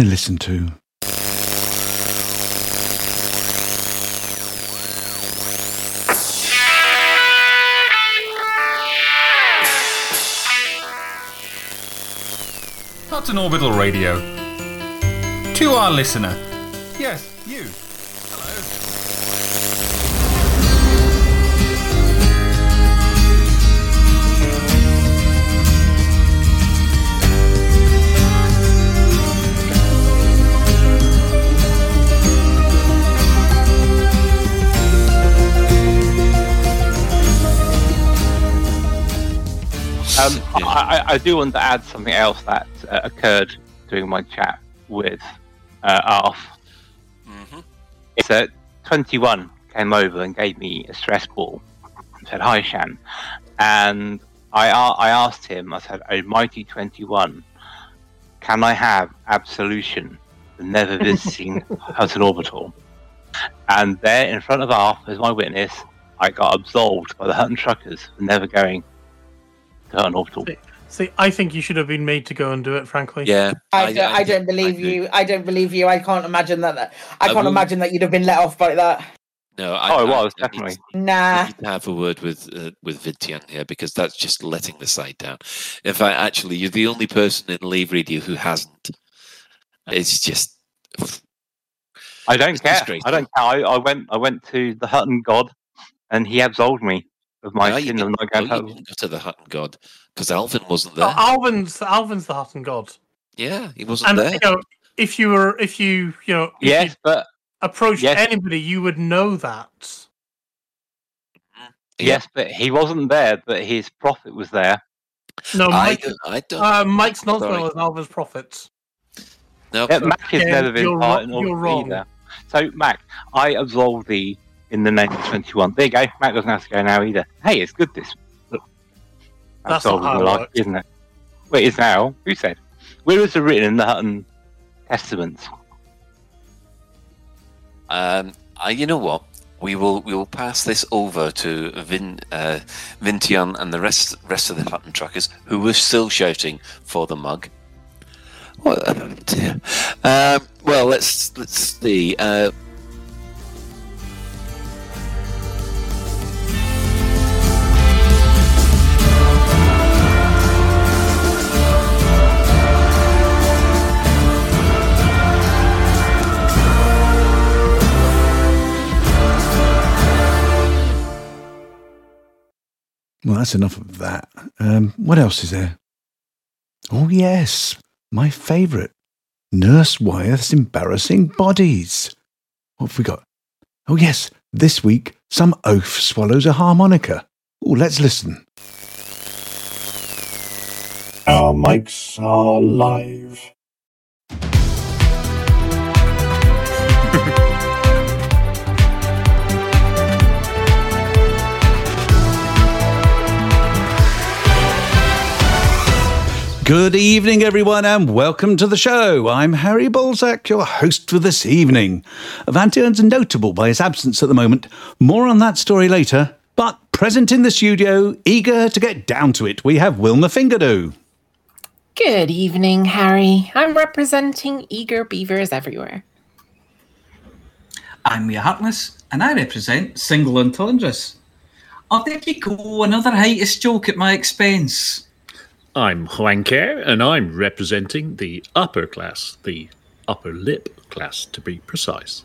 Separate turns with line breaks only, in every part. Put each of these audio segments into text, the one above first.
I listen to?
Hutton Orbital Radio. To our listener. Yes, you.
Um, I, I- I do want to add something else that uh, occurred during my chat with uh, Arf. It's that 21 came over and gave me a stress ball and said, Hi, Shan. And I asked him, I said, Oh, mighty 21, can I have absolution for never visiting Hutton Orbital? And there in front of Arf, as my witness, I got absolved by the Hutton Truckers for never going to Hutton Orbital.
See, I think you should have been made to go and do it. Frankly,
Yeah.
I, don't, I, don't believe you. I don't believe you. I can't imagine that. that I
I
can't
will-
imagine that you'd have been let off by that.
No, I,
Oh, it
I-
was,
I need-
definitely.
Nah.
I need to have a word with uh, with Vintian here because that's just letting the side down. In fact, actually, you're the only person in Lave Radio who hasn't. It's just
I don't
It's
care. I don't care. I, I went. I went to the Hutton God, and he absolved me of my
No, you
sin of
didn't-
not
no,
going to
you
Hutton.
didn't go to the Hutton God because Alvin wasn't there.
Oh, Alvin's Alvin's the Hutton god,
yeah, he wasn't
and
there.
you know if you were if you you know if
Yes,
you
but
approached
yes.
anybody, you would know that.
yes, but he wasn't there. But his prophet was there.
No,
I
Mike,
don't. I don't.
uh, Mike's not
Sorry.
well as Alvin's prophets.
no,
Yeah, Mac has
Yeah,
never been
you're
part
wro-
of
you're wrong.
either. So Mac, I absolve thee in the name of Twenty One. There you go. Mac doesn't have to go now either. Hey, it's good this. Look.
That's not how
the
it
life,
works.
isn't it? Wait, is now. Who said? Where is it written in the Hutton Testaments?
Um, I, you know what? We will we will pass this over to Vin uh, Vintian and the rest rest of the Hutton truckers who were still shouting for the mug. What? oh dear. Um, well, let's let's see. Uh,
Well, that's enough of that. Um, what else is there? Oh, yes, my favourite Nurse Wyeth's Embarrassing Bodies. What have we got? Oh, yes, this week, some oaf swallows a harmonica. Oh, let's listen.
Our mics are live.
Good evening, everyone, and welcome to the show. I'm Harry Balzac, your host for this evening. Avantian's notable by his absence at the moment. More on that story later. But present in the studio, eager to get down to it, we have Wilma Fingerdo.
Good evening, Harry. I'm representing eager beavers everywhere.
I'm Mia Harkness, and I represent single entendres. Oh, there you go, another heightest joke at my expense.
I'm Huang Ke, and I'm representing the upper class, the upper lip class to be precise.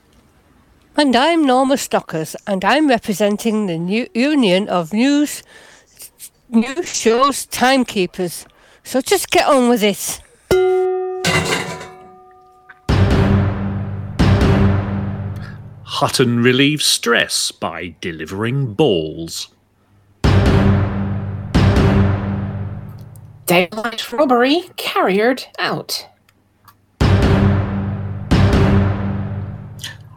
And I'm Norma Stockers, and I'm representing the new Union of News News Shows Timekeepers. So just get on with it.
Hutton relieves stress by delivering balls.
Daylight robbery carried out.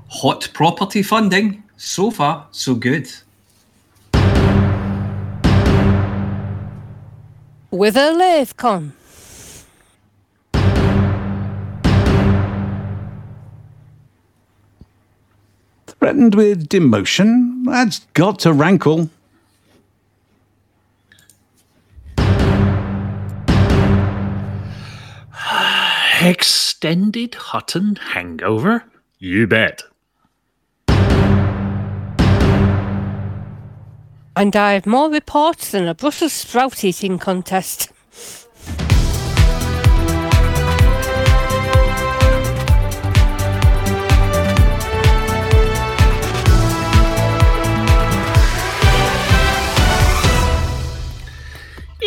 Hot property funding. So far, so good.
With a LaveCon.
Threatened with demotion? That's got to rankle.
Extended Hutton hangover? You bet.
And I have more reports than a Brussels sprout eating contest.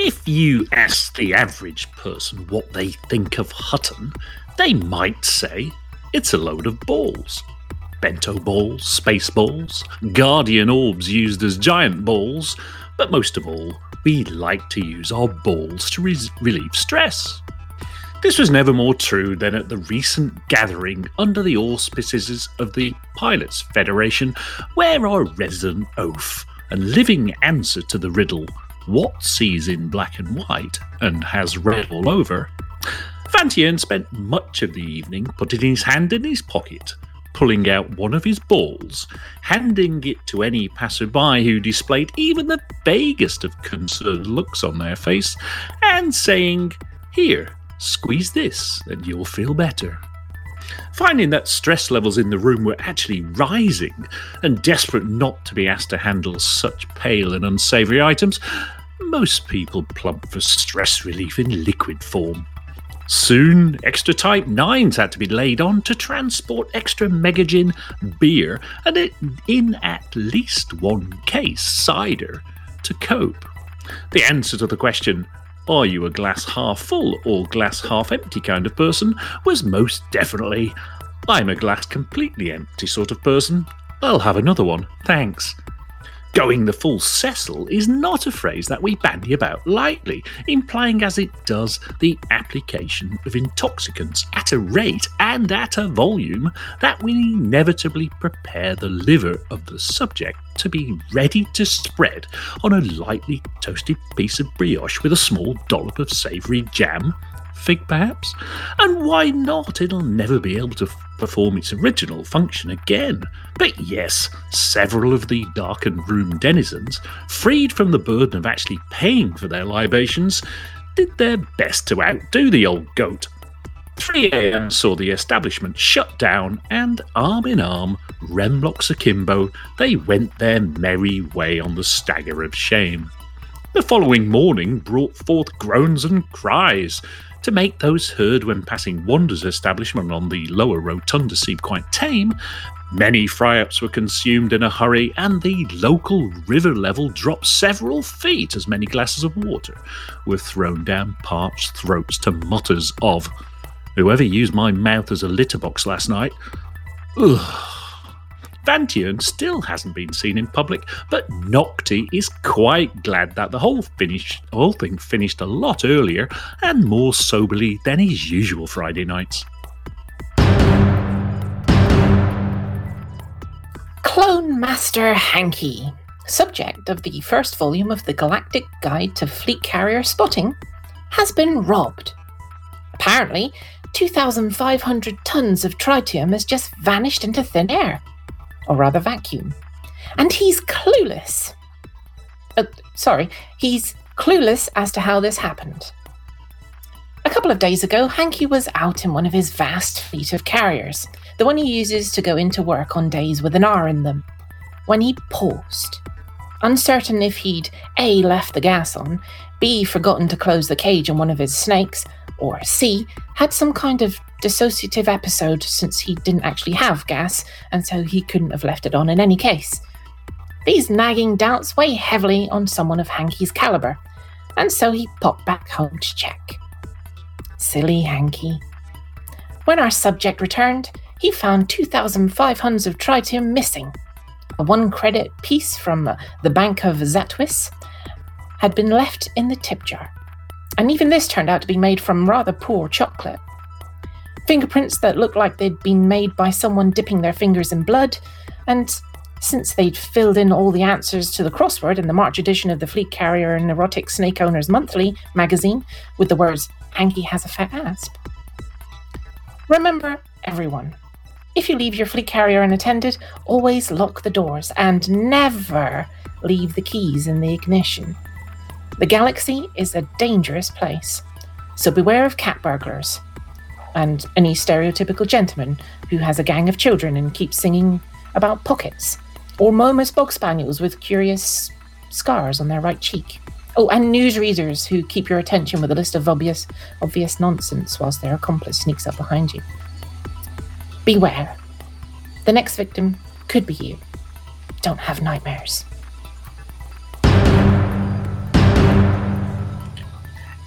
If you ask the average person what they think of Hutton, they might say it's a load of balls. Bento balls, space balls, guardian orbs used as giant balls, but most of all, we like to use our balls to res- relieve stress. This was never more true than at the recent gathering under the auspices of the Pilots Federation, where our resident oaf and living answer to the riddle, what sees in black and white and has red all over, Vantian spent much of the evening putting his hand in his pocket, pulling out one of his balls, handing it to any passerby who displayed even the vaguest of concerned looks on their face, and saying, Here, squeeze this and you'll feel better. Finding that stress levels in the room were actually rising, and desperate not to be asked to handle such pale and unsavoury items, most people plump for stress relief in liquid form. Soon, extra Type 9s had to be laid on to transport extra Megagin beer and it, in at least one case cider to cope. The answer to the question, are you a glass half full or glass half empty kind of person, was most definitely, I'm a glass completely empty sort of person. I'll have another one, thanks. Going the full Cecil is not a phrase that we bandy about lightly, implying as it does the application of intoxicants at a rate and at a volume that will inevitably prepare the liver of the subject to be ready to spread on a lightly toasted piece of brioche with a small dollop of savoury jam. Fig, perhaps? And why not? It'll never be able to perform its original function again. But yes, several of the darkened room denizens, freed from the burden of actually paying for their libations, did their best to outdo the old goat. 3 a.m. saw the establishment shut down, and arm in arm, Remloks akimbo, they went their merry way on the stagger of shame. The following morning brought forth groans and cries, to make those heard when passing Wander's establishment on the lower rotunda seem quite tame, many fry-ups were consumed in a hurry, and the local river level dropped several feet as many glasses of water were thrown down parched throats to mutters of, Whoever used my mouth as a litter box last night? Ugh. Vantian still hasn't been seen in public, but Nocti is quite glad that the whole whole thing finished a lot earlier and more soberly than his usual Friday nights.
Clone Master Hanky, subject of the first volume of the Galactic Guide to Fleet Carrier Spotting, has been robbed. Apparently, 2,500 tons of tritium has just vanished into thin air, or rather vacuum. And he's clueless. Uh, sorry, he's clueless as to how this happened. A couple of days ago, Hanky was out in one of his vast fleet of carriers, the one he uses to go into work on days with an R in them, when he paused, uncertain if he'd A. left the gas on, B. forgotten to close the cage on one of his snakes, or C. had some kind of dissociative episode since he didn't actually have gas, and so he couldn't have left it on in any case. These nagging doubts weigh heavily on someone of Hanky's caliber, and so he popped back home to check. Silly Hanky. When our subject returned, he found 2,500 of tritium missing. A one credit piece from the Bank of Zatwis had been left in the tip jar, and even this turned out to be made from rather poor chocolate. Fingerprints that looked like they'd been made by someone dipping their fingers in blood, and since they'd filled in all the answers to the crossword in the March edition of the Fleet Carrier and Erotic Snake Owners Monthly magazine with the words, Hanky has a fat asp. Remember, everyone, if you leave your fleet carrier unattended, always lock the doors and never leave the keys in the ignition. The galaxy is a dangerous place, so beware of cat burglars. and any stereotypical gentleman who has a gang of children and keeps singing about pockets, or Momus bog spaniels with curious scars on their right cheek. Oh, and newsreaders who keep your attention with a list of obvious, obvious nonsense whilst their accomplice sneaks up behind you. Beware. The next victim could be you. Don't have nightmares.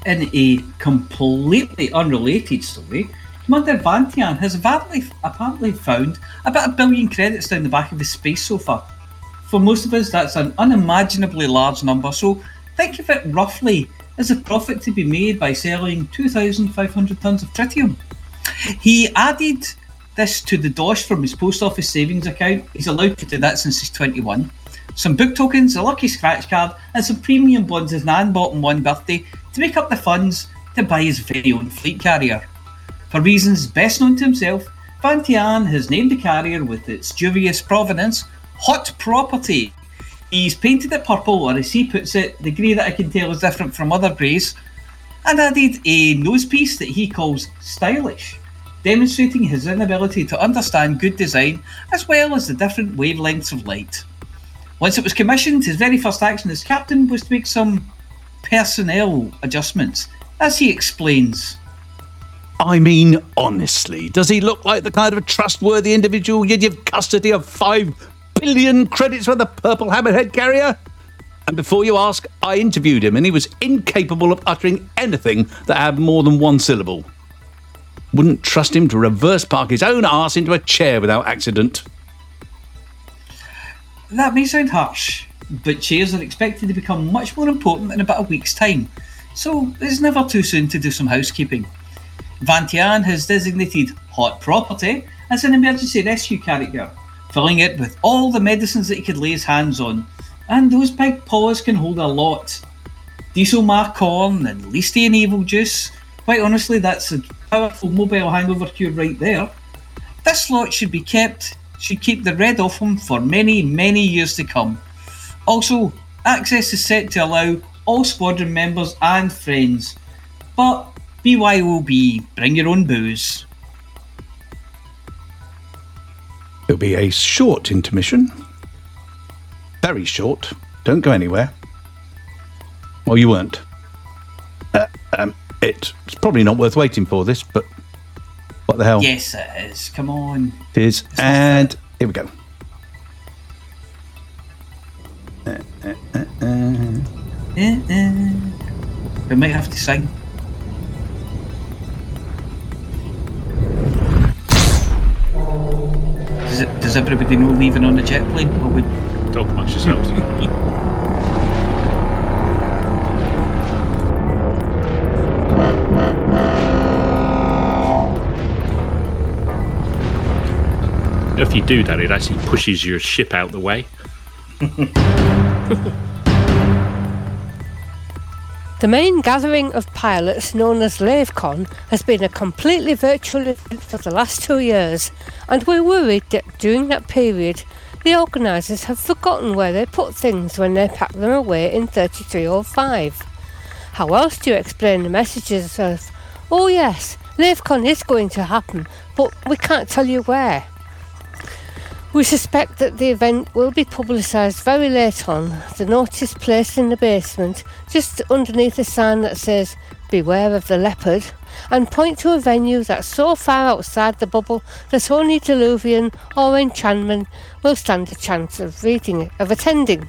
In a completely unrelated story, Commander Vantian has apparently, apparently found about a billion credits down the back of his space sofa. For most of us, that's an unimaginably large number, so think of it roughly as a profit to be made by selling 2,500 tons of tritium. He added this to the dosh from his post office savings account. He's allowed to do that since he's 21. Some book tokens, a lucky scratch card, and some premium bonds his nan bought on one birthday to make up the funds to buy his very own fleet carrier. For reasons best known to himself, Vantian has named the carrier with its dubious provenance Hot Property. He's painted it purple, or as he puts it, the grey that I can tell is different from other greys, and added a nosepiece that he calls stylish, demonstrating his inability to understand good design as well as the different wavelengths of light. Once it was commissioned, his very first action as captain was to make some personnel adjustments, as he explains.
I mean, honestly, does he look like the kind of trustworthy individual you'd give custody of five billion credits for the purple hammerhead carrier? And before you ask, I interviewed him and he was incapable of uttering anything that had more than one syllable. Wouldn't trust him to reverse park his own arse into a chair without accident.
That may sound harsh, but chairs are expected to become much more important in about a week's time, so it's never too soon to do some housekeeping. Vantian has designated Hot Property as an emergency rescue character, filling it with all the medicines that he could lay his hands on, and those big paws can hold a lot. Diso Ma Corn and Leestian Evil Juice, quite honestly, that's a powerful mobile hangover cure right there. This lot should be kept, should keep the red off him for many, many years to come. Also, access is set to allow all squadron members and friends, but BYOB, bring your own booze.
It'll be a short intermission. Very short. Don't go anywhere. Well, you weren't. Uh, um, it's probably not worth waiting for this, but what the hell?
Yes, it is. Come on.
It is. And here we go. Uh, uh, uh, uh.
We might have to sing. Does, it, does everybody know leaving on a jet plane? Or would...
Talk amongst yourselves. if you do that, it actually pushes your ship out the way.
The main gathering of pilots, known as LaveCon, has been a completely virtual event for the last two years, and we're worried that during that period, the organisers have forgotten where they put things when they pack them away in 3305. How else do you explain the messages of, oh yes, LaveCon is going to happen, but we can't tell you where? We suspect that the event will be publicised very late on. The notice placed in the basement, just underneath a sign that says, Beware of the leopard, and point to a venue that's so far outside the bubble that only Deluvian or Enchantment will stand a chance of reading of attending.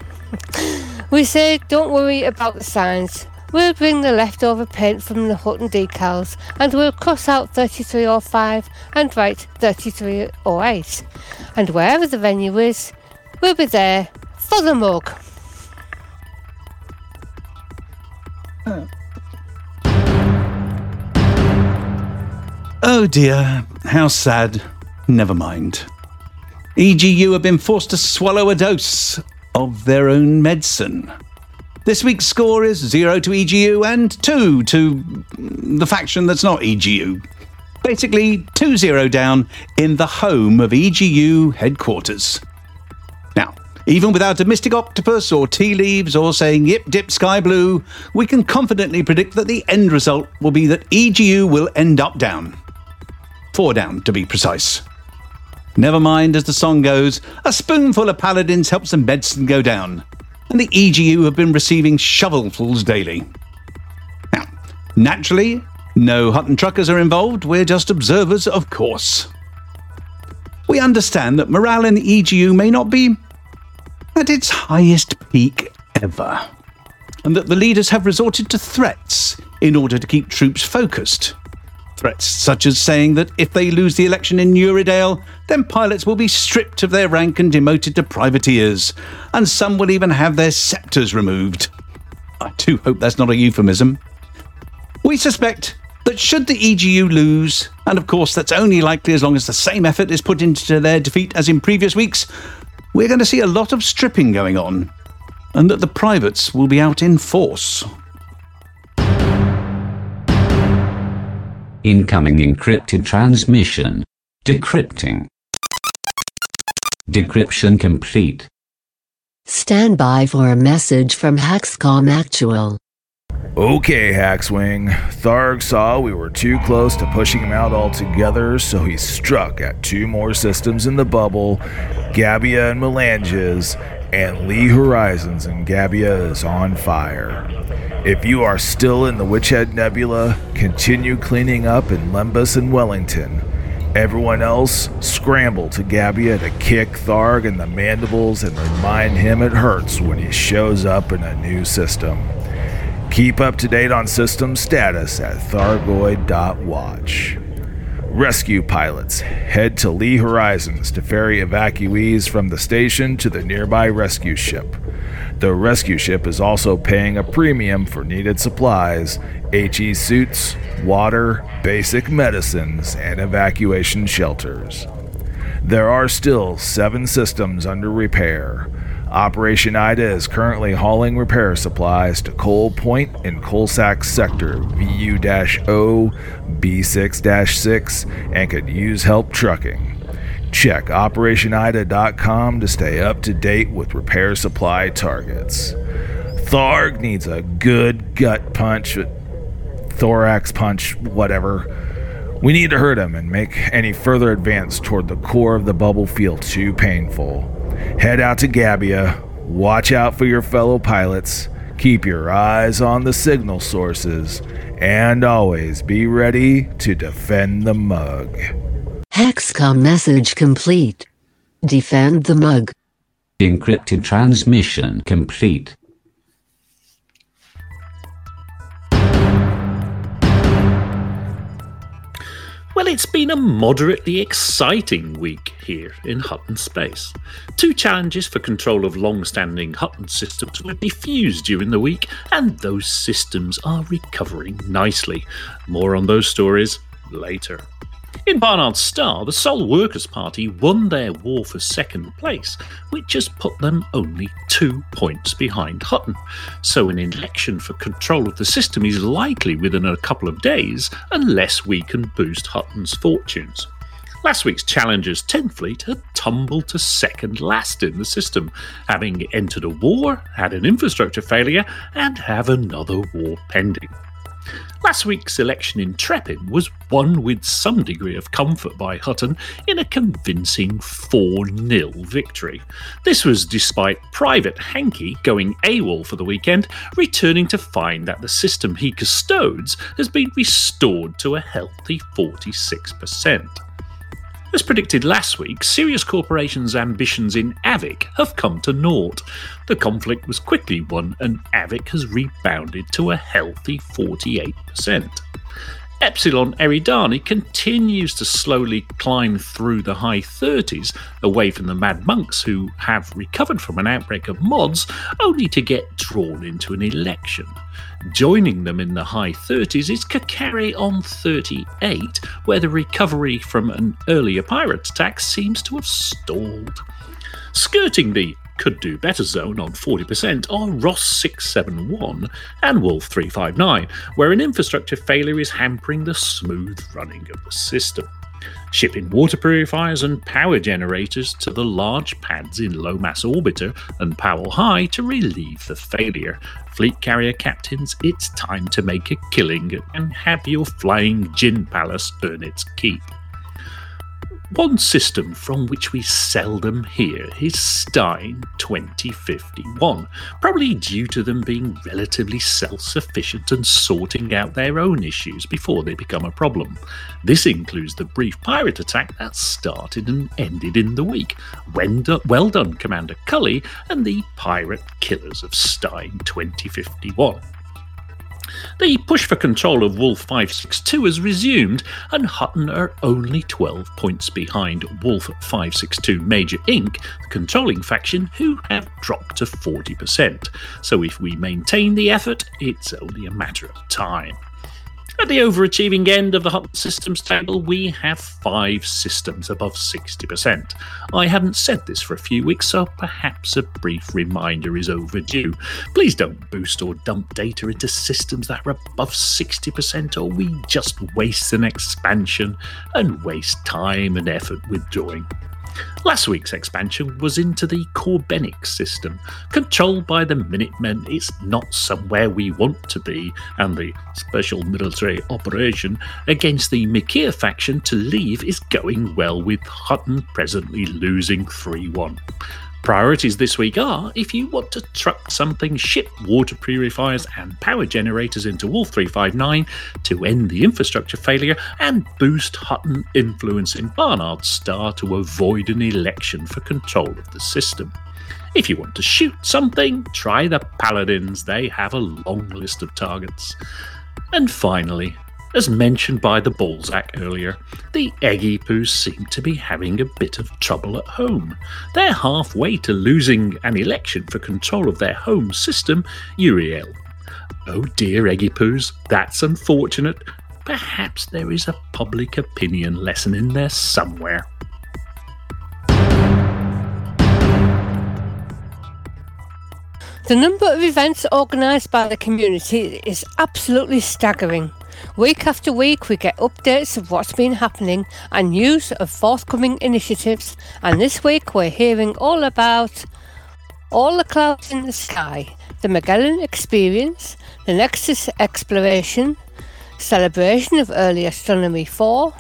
we say don't worry about the signs. We'll bring the leftover paint from the Hutton decals and we'll cross out 3305 and write 3308. And wherever the venue is, we'll be there for the mug.
Oh, oh dear, how sad. Never mind. EGU have been forced to swallow a dose of their own medicine. This week's score is 0 to EGU and 2 to the faction that's not EGU. Basically, 2 0 down in the home of EGU headquarters. Now, even without a mystic octopus or tea leaves or saying yip dip sky blue, we can confidently predict that the end result will be that EGU will end up down. Four down, to be precise. Never mind, as the song goes, a spoonful of paladins helps the medicine go down, and the EGU have been receiving shovelfuls daily. Now, naturally, no Hutton truckers are involved, we're just observers, of course. We understand that morale in the EGU may not be at its highest peak ever, and that the leaders have resorted to threats in order to keep troops focused. Threats such as saying that if they lose the election in Uridale, then pilots will be stripped of their rank and demoted to privateers, and some will even have their sceptres removed. I do hope that's not a euphemism. We suspect that should the EGU lose, and of course that's only likely as long as the same effort is put into their defeat as in previous weeks, we're going to see a lot of stripping going on, and that the privates will be out in force.
Incoming encrypted transmission. Decrypting. Decryption complete.
Stand by for a message from Hexcom Actual.
Okay, Hackswing. Tharg saw we were too close to pushing him out altogether, so he struck at two more systems in the bubble Gabia and Melanges, and Lee Horizons, and Gabia is on fire. If you are still in the Witchhead Nebula, continue cleaning up in Lembus and Wellington. Everyone else, scramble to Gabia to kick Tharg in the mandibles and remind him it hurts when he shows up in a new system. Keep up to date on system status at Thargoid.watch. Rescue pilots head to Lee Horizons to ferry evacuees from the station to the nearby rescue ship. The rescue ship is also paying a premium for needed supplies, HE suits, water, basic medicines, and evacuation shelters. There are still seven systems under repair. Operation Ida is currently hauling repair supplies to Coal Point in Coalsack Sector VU O B6 6 and could use help trucking. Check OperationIda.com to stay up to date with repair supply targets. Tharg needs a good gut punch, thorax punch, whatever. We need to hurt him and make any further advance toward the core of the bubble feel too painful. Head out to Gabia, watch out for your fellow pilots, keep your eyes on the signal sources, and always be ready to defend the mug.
Hexcom message complete. Defend the mug.
Encrypted transmission complete.
Well, it's been a moderately exciting week here in Hutton Space. Two challenges for control of long standing Hutton systems were defused during the week, and those systems are recovering nicely. More on those stories later. In Barnard's Star, the Sol Workers' Party won their war for second place, which has put them only two points behind Hutton. So an election for control of the system is likely within a couple of days, unless we can boost Hutton's fortunes. Last week's challengers 10th Fleet had tumbled to second last in the system, having entered a war, had an infrastructure failure, and have another war pending. Last week's election in Trepin was won with some degree of comfort by Hutton in a convincing 4 0 victory. This was despite Private Hankey going AWOL for the weekend, returning to find that the system he custodes has been restored to a healthy 46%. As predicted last week, Sirius Corporation's ambitions in Avic have come to naught. The conflict was quickly won, and Avic has rebounded to a healthy 48%. Epsilon Eridani continues to slowly climb through the high 30s away from the Mad Monks who have recovered from an outbreak of mods only to get drawn into an election. Joining them in the high 30s is Kakari on 38, where the recovery from an earlier pirate attack seems to have stalled. Skirting the could do better zone on 40% are Ross 671 and Wolf 359, where an infrastructure failure is hampering the smooth running of the system. Shipping water purifiers and power generators to the large pads in Lomas Orbiter and Powell High to relieve the failure. Fleet carrier captains, it's time to make a killing and have your flying gin palace earn its keep. One system from which we seldom hear is Stein 2051, probably due to them being relatively self sufficient and sorting out their own issues before they become a problem. This includes the brief pirate attack that started and ended in the week. Well done, Commander Cully and the pirate killers of Stein 2051. The push for control of Wolf 562 has resumed, and Hutton are only 12 points behind Wolf 562 Major Inc., the controlling faction, who have dropped to 40%. So if we maintain the effort, it's only a matter of time. At the overachieving end of the Hutton Systems table, we have five systems above 60%. I haven't said this for a few weeks, so perhaps a brief reminder is overdue. Please don't boost or dump data into systems that are above 60%, or we just waste an expansion and waste time and effort withdrawing. Last week's expansion was into the Corbenic system. Controlled by the Minutemen, it's not somewhere we want to be, and the special military operation against the Mikir faction to leave is going well, with Hutton presently losing 3 1. Priorities this week are if you want to truck something, ship water purifiers and power generators into Wolf 359 to end the infrastructure failure and boost Hutton influence in Barnard's Star to avoid an election for control of the system. If you want to shoot something, try the Paladins, they have a long list of targets. And finally, as mentioned by the Balzac earlier, the Eggy Poos seem to be having a bit of trouble at home. They're halfway to losing an election for control of their home system, Uriel. Oh dear, Eggy Poos, that's unfortunate. Perhaps there is a public opinion lesson in there somewhere.
The number of events organised by the community is absolutely staggering. Week after week, we get updates of what's been happening and news of forthcoming initiatives. And this week, we're hearing all about All the Clouds in the Sky, the Magellan Experience, the Nexus Exploration, celebration of Early Astronomy 4,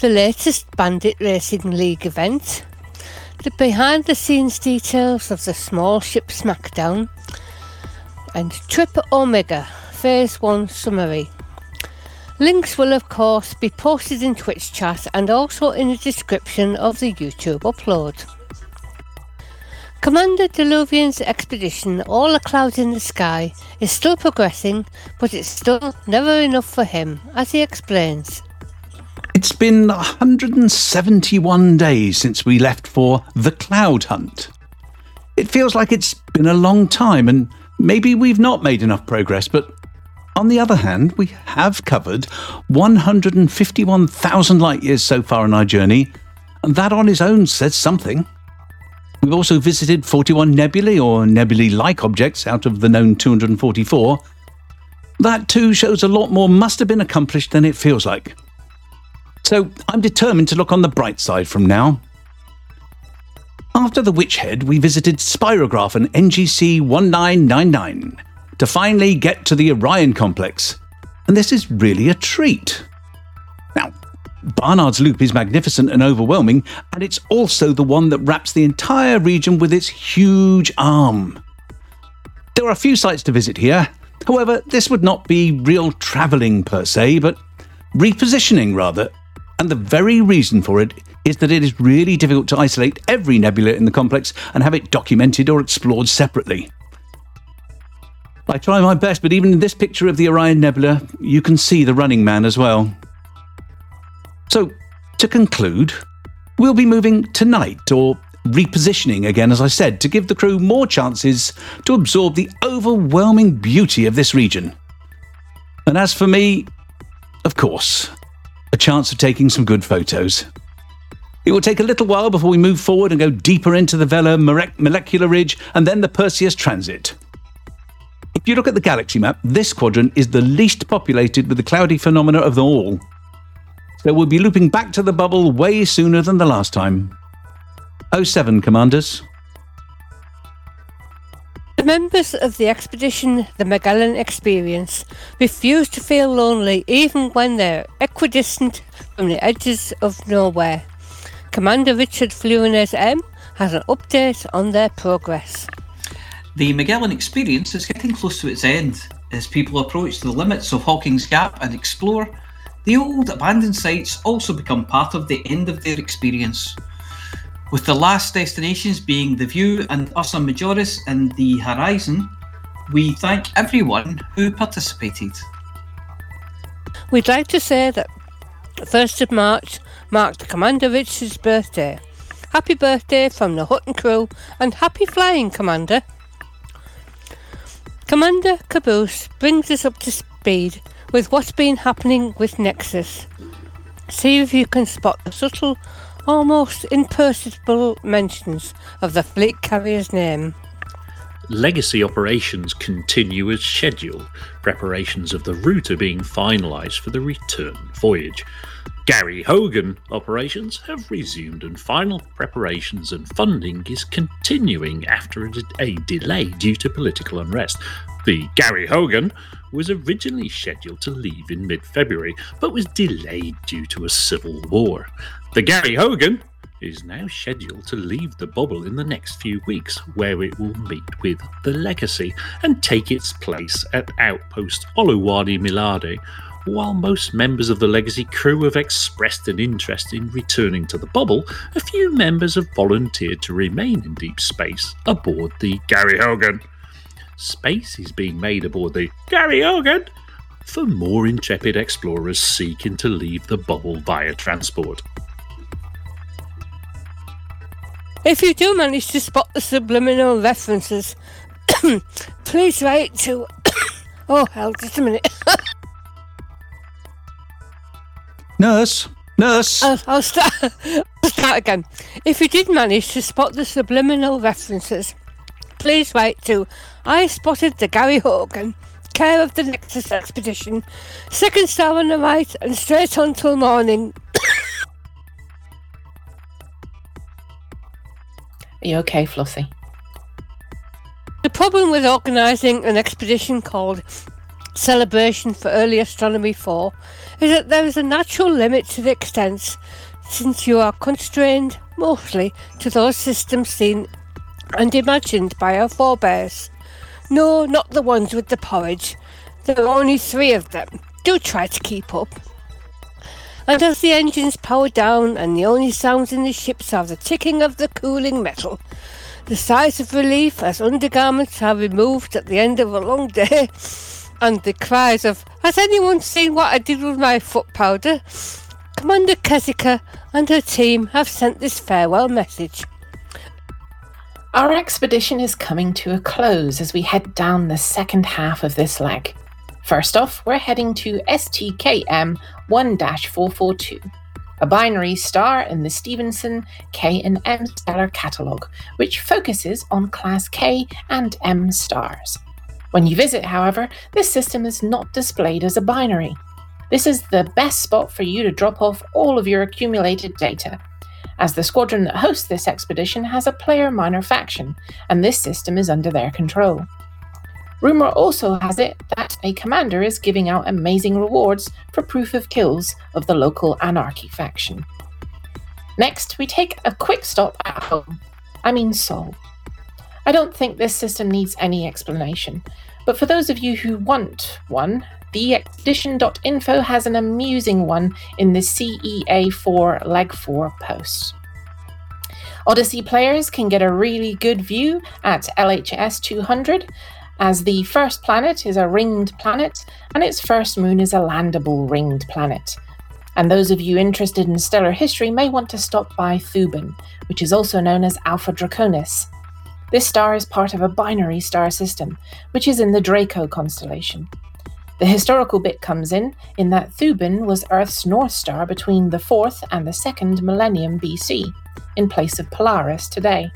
the latest Bandit Racing League event, the behind the scenes details of the small ship Smackdown, and Trip Omega Phase 1 summary. Links will, of course, be posted in Twitch chat and also in the description of the YouTube upload. Commander Deluvian's expedition, All the Clouds in the Sky, is still progressing, but it's still never enough for him, as he explains.
It's been 171 days since we left for the Cloud Hunt. It feels like it's been a long time, and maybe we've not made enough progress, but on the other hand, we have covered 151,000 light years so far on our journey, and that on its own says something. We've also visited 41 nebulae or nebulae like objects out of the known 244. That too shows a lot more must have been accomplished than it feels like. So I'm determined to look on the bright side from now. After the Witch Head, we visited Spirograph and NGC 1999 to finally get to the Orion complex. And this is really a treat. Now, Barnard's Loop is magnificent and overwhelming, and it's also the one that wraps the entire region with its huge arm. There are a few sites to visit here. However, this would not be real travelling per se, but repositioning rather. And the very reason for it is that it is really difficult to isolate every nebula in the complex and have it documented or explored separately. I try my best, but even in this picture of the Orion Nebula, you can see the running man as well. So, to conclude, we'll be moving tonight, or repositioning again, as I said, to give the crew more chances to absorb the overwhelming beauty of this region. And as for me, of course, a chance of taking some good photos. It will take a little while before we move forward and go deeper into the Vela Molecular Ridge and then the Perseus Transit. If you look at the galaxy map, this quadrant is the least populated with the cloudy phenomena of them all. So we'll be looping back to the bubble way sooner than the last time. 07, Commanders.
The members of the expedition, the Magellan Experience, refuse to feel lonely even when they're equidistant from the edges of nowhere. Commander Richard Fluines M has an update on their progress.
The Magellan experience is getting close to its end. As people approach the limits of Hawking's Gap and explore, the old abandoned sites also become part of the end of their experience. With the last destinations being the View and Ursa Majoris and the Horizon, we thank everyone who participated.
We'd like to say that the 1st of March marked Commander Richard's birthday. Happy birthday from the Hutton crew and happy flying, Commander. Commander Caboose brings us up to speed with what's been happening with Nexus. See if you can spot the subtle, almost imperceptible mentions of the fleet carrier's name.
Legacy operations continue as scheduled. Preparations of the route are being finalised for the return voyage. Gary Hogan operations have resumed, and final preparations and funding is continuing after a, a delay due to political unrest. The Gary Hogan was originally scheduled to leave in mid February, but was delayed due to a civil war. The Gary Hogan is now scheduled to leave the bubble in the next few weeks, where it will meet with the Legacy and take its place at Outpost Oluwadi Milade. While most members of the Legacy crew have expressed an interest in returning to the bubble, a few members have volunteered to remain in deep space aboard the Gary Hogan. Space is being made aboard the Gary Hogan for more intrepid explorers seeking to leave the bubble via transport.
If you do manage to spot the subliminal references, please write to. oh, hell, just a minute.
Nurse, nurse.
I'll, I'll start. I'll start again. If you did manage to spot the subliminal references, please write to I spotted the Gary Hogan, care of the Nexus expedition, second star on the right, and straight on till morning.
Are you okay, Flossie?
The problem with organising an expedition called Celebration for Early Astronomy 4 is that there is a natural limit to the extent, since you are constrained mostly to those systems seen and imagined by our forebears. No, not the ones with the porridge. There are only three of them. Do try to keep up. And as the engines power down and the only sounds in the ships are the ticking of the cooling metal, the sighs of relief as undergarments are removed at the end of a long day, and the cries of, Has anyone seen what I did with my foot powder? Commander Kezika and her team have sent this farewell message.
Our expedition is coming to a close as we head down the second half of this leg. First off, we're heading to STKM 1 442, a binary star in the Stephenson K and M stellar catalogue, which focuses on Class K and M stars. When you visit, however, this system is not displayed as a binary. This is the best spot for you to drop off all of your accumulated data, as the squadron that hosts this expedition has a player minor faction, and this system is under their control. Rumour also has it that a commander is giving out amazing rewards for proof of kills of the local Anarchy faction. Next, we take a quick stop at home. I mean, Sol. I don't think this system needs any explanation, but for those of you who want one, the expedition.info has an amusing one in the CEA4 Leg 4 post. Odyssey players can get a really good view at LHS 200, as the first planet is a ringed planet and its first moon is a landable ringed planet. And those of you interested in stellar history may want to stop by Thuban, which is also known as Alpha Draconis. This star is part of a binary star system, which is in the Draco constellation. The historical bit comes in in that Thuban was Earth's North Star between the 4th and the 2nd millennium BC, in place of Polaris today.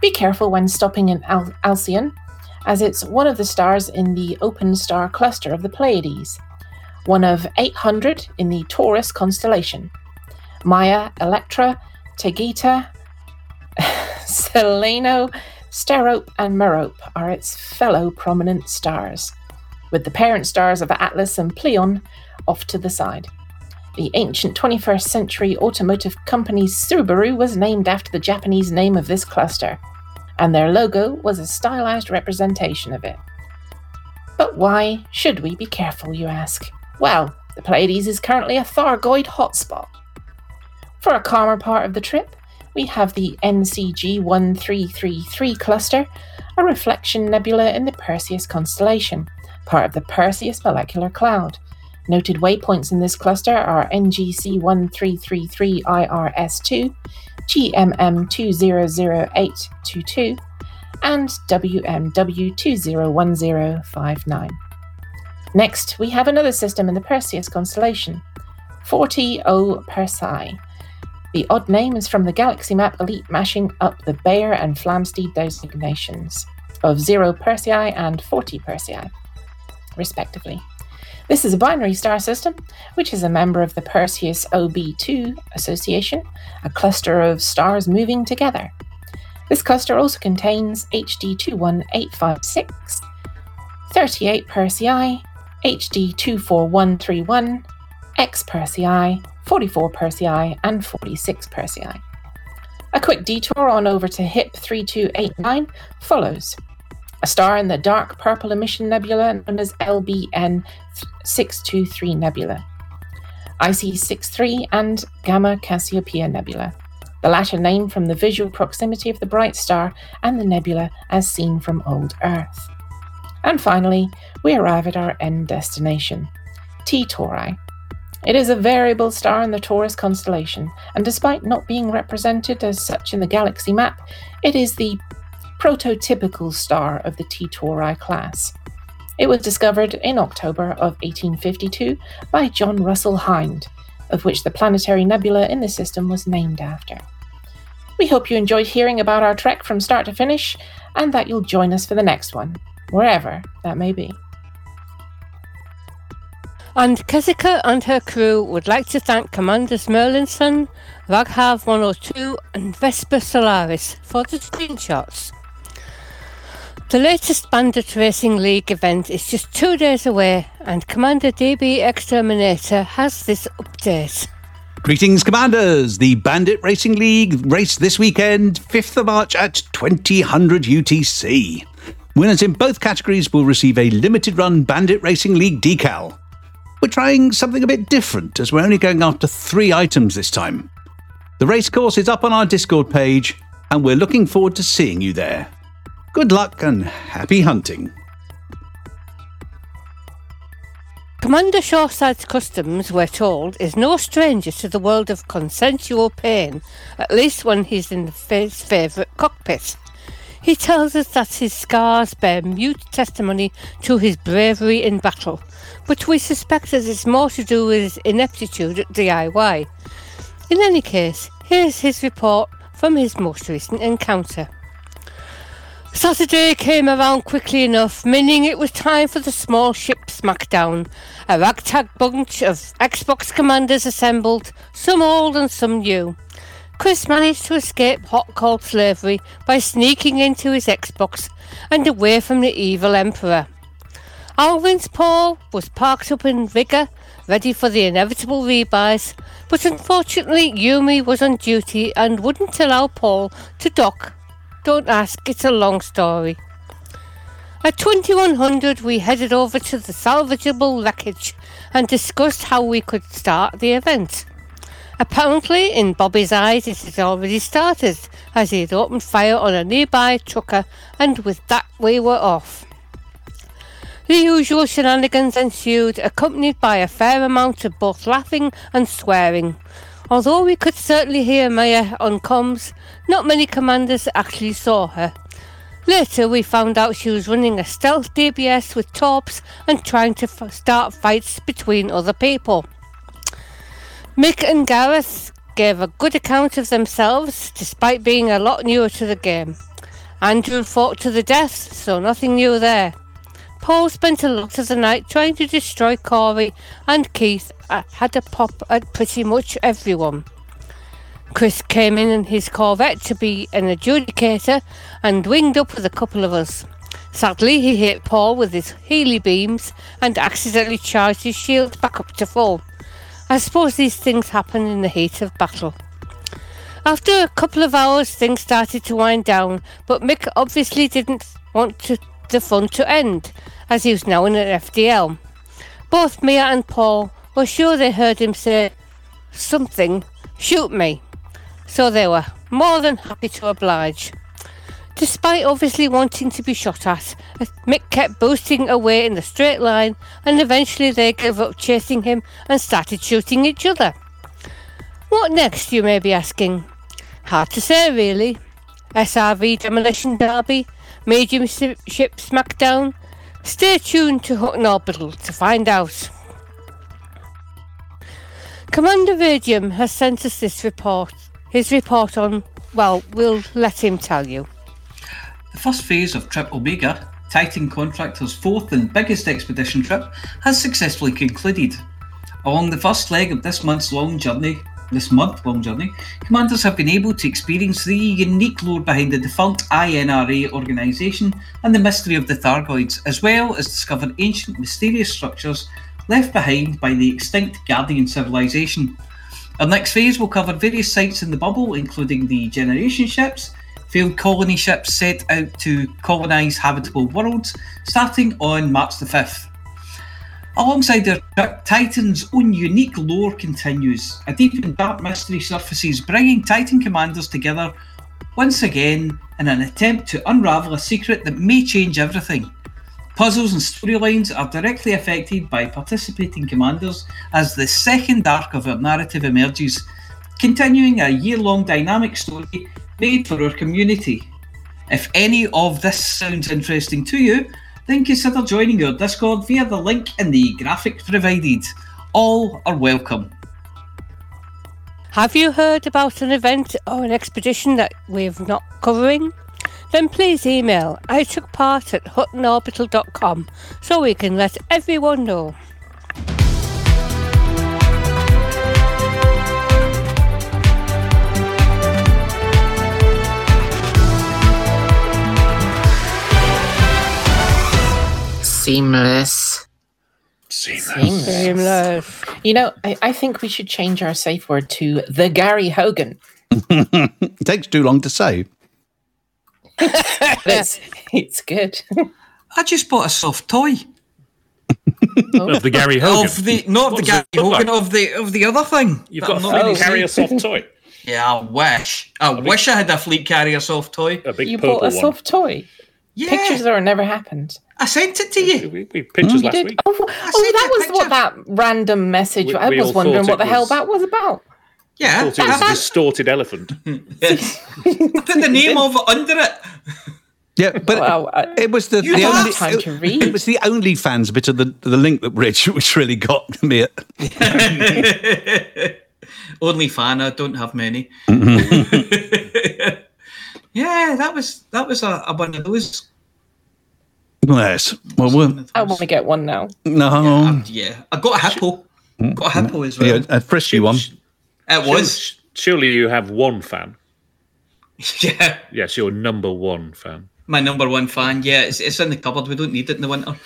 Be careful when stopping in Al- Alcyon, as it's one of the stars in the open star cluster of the Pleiades, one of 800 in the Taurus constellation. Maia, Electra, Taygeta, Celaeno, Sterope, and Merope are its fellow prominent stars, with the parent stars of Atlas and Pleione off to the side. The ancient 21st century automotive company Subaru was named after the Japanese name of this cluster, and their logo was a stylized representation of it. But why should we be careful, you ask? Well, the Pleiades is currently a Thargoid hotspot. For a calmer part of the trip, we have the NGC 1333 cluster, a reflection nebula in the Perseus constellation, part of the Perseus molecular cloud. Noted waypoints in this cluster are NGC 1333 IRS2, GMM 200822, and WMW 201059. Next, we have another system in the Perseus constellation, 40O Persei. The odd name is from the Galaxy Map Elite mashing up the Bayer and Flamsteed designations of 0 Persei and 40 Persei, respectively. This is a binary star system, which is a member of the Perseus OB2 Association, a cluster of stars moving together. This cluster also contains HD 21856, 38 Persei, HD 24131, X Persei, 44 Persei, and 46 Persei. A quick detour on over to HIP 3289 follows. A star in the dark purple emission nebula known as LBN 623 nebula. IC 63 and Gamma Cassiopeia nebula. The latter named from the visual proximity of the bright star and the nebula as seen from old Earth. And finally, we arrive at our end destination, T Tauri. It is a variable star in the Taurus constellation, and despite not being represented as such in the galaxy map, it is the prototypical star of the T Tauri class. It was discovered in October of 1852 by John Russell Hind, of which the planetary nebula in the system was named after. We hope you enjoyed hearing about our trek from start to finish, and that you'll join us for the next one, wherever that may be.
And Kesika and her crew would like to thank Commanders Merlinson, Raghav 102, and Vesper Solaris for the screenshots. The latest Bandit Racing League event is just two days away, and Commander DB Exterminator has this update.
Greetings, Commanders! The Bandit Racing League race this weekend, 5th of March at 2000 UTC. Winners in both categories will receive a limited run Bandit Racing League decal. We're trying something a bit different as we're only going after three items this time. The race course is up on our Discord page, and we're looking forward to seeing you there. Good luck and happy hunting.
Commander Shoreside's Customs, we're told, is no stranger to the world of consensual pain, at least when he's in his favourite cockpit. He tells us that his scars bear mute testimony to his bravery in battle, but we suspect that it's more to do with his ineptitude at DIY. In any case, here's his report from his most recent encounter. Saturday came around quickly enough, meaning it was time for the small ship smackdown. A ragtag bunch of Xbox commanders assembled, some old and some new. Chris managed to escape hot cold slavery by sneaking into his Xbox and away from the evil Emperor. Alvin's Paul was parked up in vigour, ready for the inevitable rebuys, but unfortunately Yumi was on duty and wouldn't allow Paul to dock. Don't ask, it's a long story. At 2100, we headed over to the salvageable wreckage and discussed how we could start the event. Apparently, in Bobby's eyes, it had already started, as he had opened fire on a nearby trucker, and with that, we were off. The usual shenanigans ensued, accompanied by a fair amount of both laughing and swearing. Although we could certainly hear Maya on comms, not many commanders actually saw her. Later, we found out she was running a stealth DBS with torps and trying to f- start fights between other people. Mick and Gareth gave a good account of themselves, despite being a lot newer to the game. Andrew fought to the death, so nothing new there. Paul spent a lot of the night trying to destroy Corey, and Keith uh, had a pop at pretty much everyone. Chris came in in his Corvette to be an adjudicator and winged up with a couple of us. Sadly, he hit Paul with his Healy beams and accidentally charged his shield back up to full. I suppose these things happen in the heat of battle. After a couple of hours, things started to wind down, but Mick obviously didn't want to, the fun to end, as he was now in an FDL. Both Mia and Paul were sure they heard him say something, shoot me, so they were more than happy to oblige. Despite obviously wanting to be shot at, Mick kept boosting away in the straight line, and eventually they gave up chasing him and started shooting each other. What next, you may be asking? Hard to say, really. SRV Demolition Derby, Medium Ship Smackdown. Stay tuned to Hutton Orbital to find out. Commander Radium has sent us this report. His report on, well, we'll let him tell you.
The first phase of Trip Omega, Titan Contractor's fourth and biggest expedition trip, has successfully concluded. Along the first leg of this month's long journey, this month long journey, commanders have been able to experience the unique lore behind the defunct INRA organisation and the mystery of the Thargoids, as well as discover ancient mysterious structures left behind by the extinct Guardian civilization. Our next phase will cover various sites in the bubble, including the generation ships, failed colony ships set out to colonise habitable worlds, starting on March the 5th. Alongside their trip, Titan's own unique lore continues. A deep and dark mystery surfaces, bringing Titan commanders together once again in an attempt to unravel a secret that may change everything. Puzzles and storylines are directly affected by participating commanders as the second arc of our narrative emerges, continuing a year long dynamic story made for our community. If any of this sounds interesting to you, then consider joining our Discord via the link in the graphic provided. All are welcome.
Have you heard about an event or an expedition that we're not covering? Then please email I took part at huttonorbital.com so we can let everyone know.
Seamless.
Seamless.
Seamless.
You know, I, I think we should change our safe word to the Gary Hogan.
it takes too long to say.
it's, it's good.
I just bought a soft toy. Oh.
Of the Gary Hogan.
Of the not
What
the Gary Hogan
like?
of the of the other thing.
You've got
I'm
a
not really
fleet carrier soft toy.
Yeah, I wish. I wish I had a fleet carrier soft toy.
A big
You bought a soft toy.
Yeah.
Pictures or never happened.
I sent it to you.
We, we pictures oh,
You
last
did?
week.
Oh, oh, that was what that random message.
We-
I was wondering what the
it
hell that was about.
Yeah,
Thought it was a distorted elephant.
I put the name of it under it.
Yeah, but it was the,
You
the only
time to read.
It was the only fans bit of the the link that Rich, which really got me. It.
Only fan. I don't have many. Mm-hmm. yeah, that was that was a, a one of those.
Yes. Well, we're,
I want to get one now.
no.
Yeah, um, I got a hippo. Hmm. Got a hippo hmm. as well.
Yeah, a frisky one.
Uh, it was.
Surely you have one fan.
Yeah,
Yes, your number one fan.
my number one fan. Yeah, it's, it's in the cupboard. We don't need it in the winter.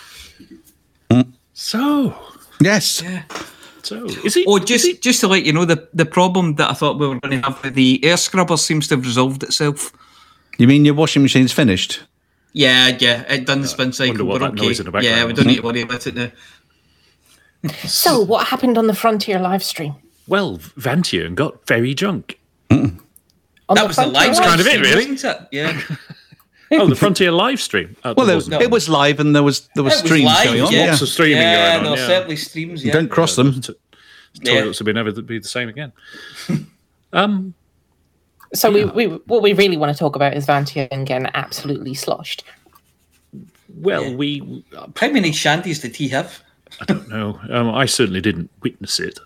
Hmm.
So,
Yes.
Yeah.
so is it?
Oh, just just to let you know, the the problem that I thought we were going to have with the air scrubber seems to have resolved itself.
You mean your washing machine's finished?
Yeah, yeah, it done the spin cycle.
what
We're
noise
okay.
in the
Yeah, we don't need to worry about it now.
So, what happened on the Frontier live stream?
Well, Vantian got very drunk.
On
That was the
Frontier
live
kind of it, really.
it? Yeah.
Oh, the Frontier live stream. Uh,
Well,
there
there was,
wasn't.
it was live and there was there was
It was
streams
live,
going on.
yeah.
Yeah.
Lots of streaming
yeah,
going on.
there were
yeah.
certainly streams. Yeah.
Don't cross them.
T-
Yeah.
Toilets will be never be the same again. um,
So, we, we what we really want to talk about is Vantian getting absolutely sloshed.
well, we
How many shanties did he have?
I don't know. Um, I certainly didn't witness it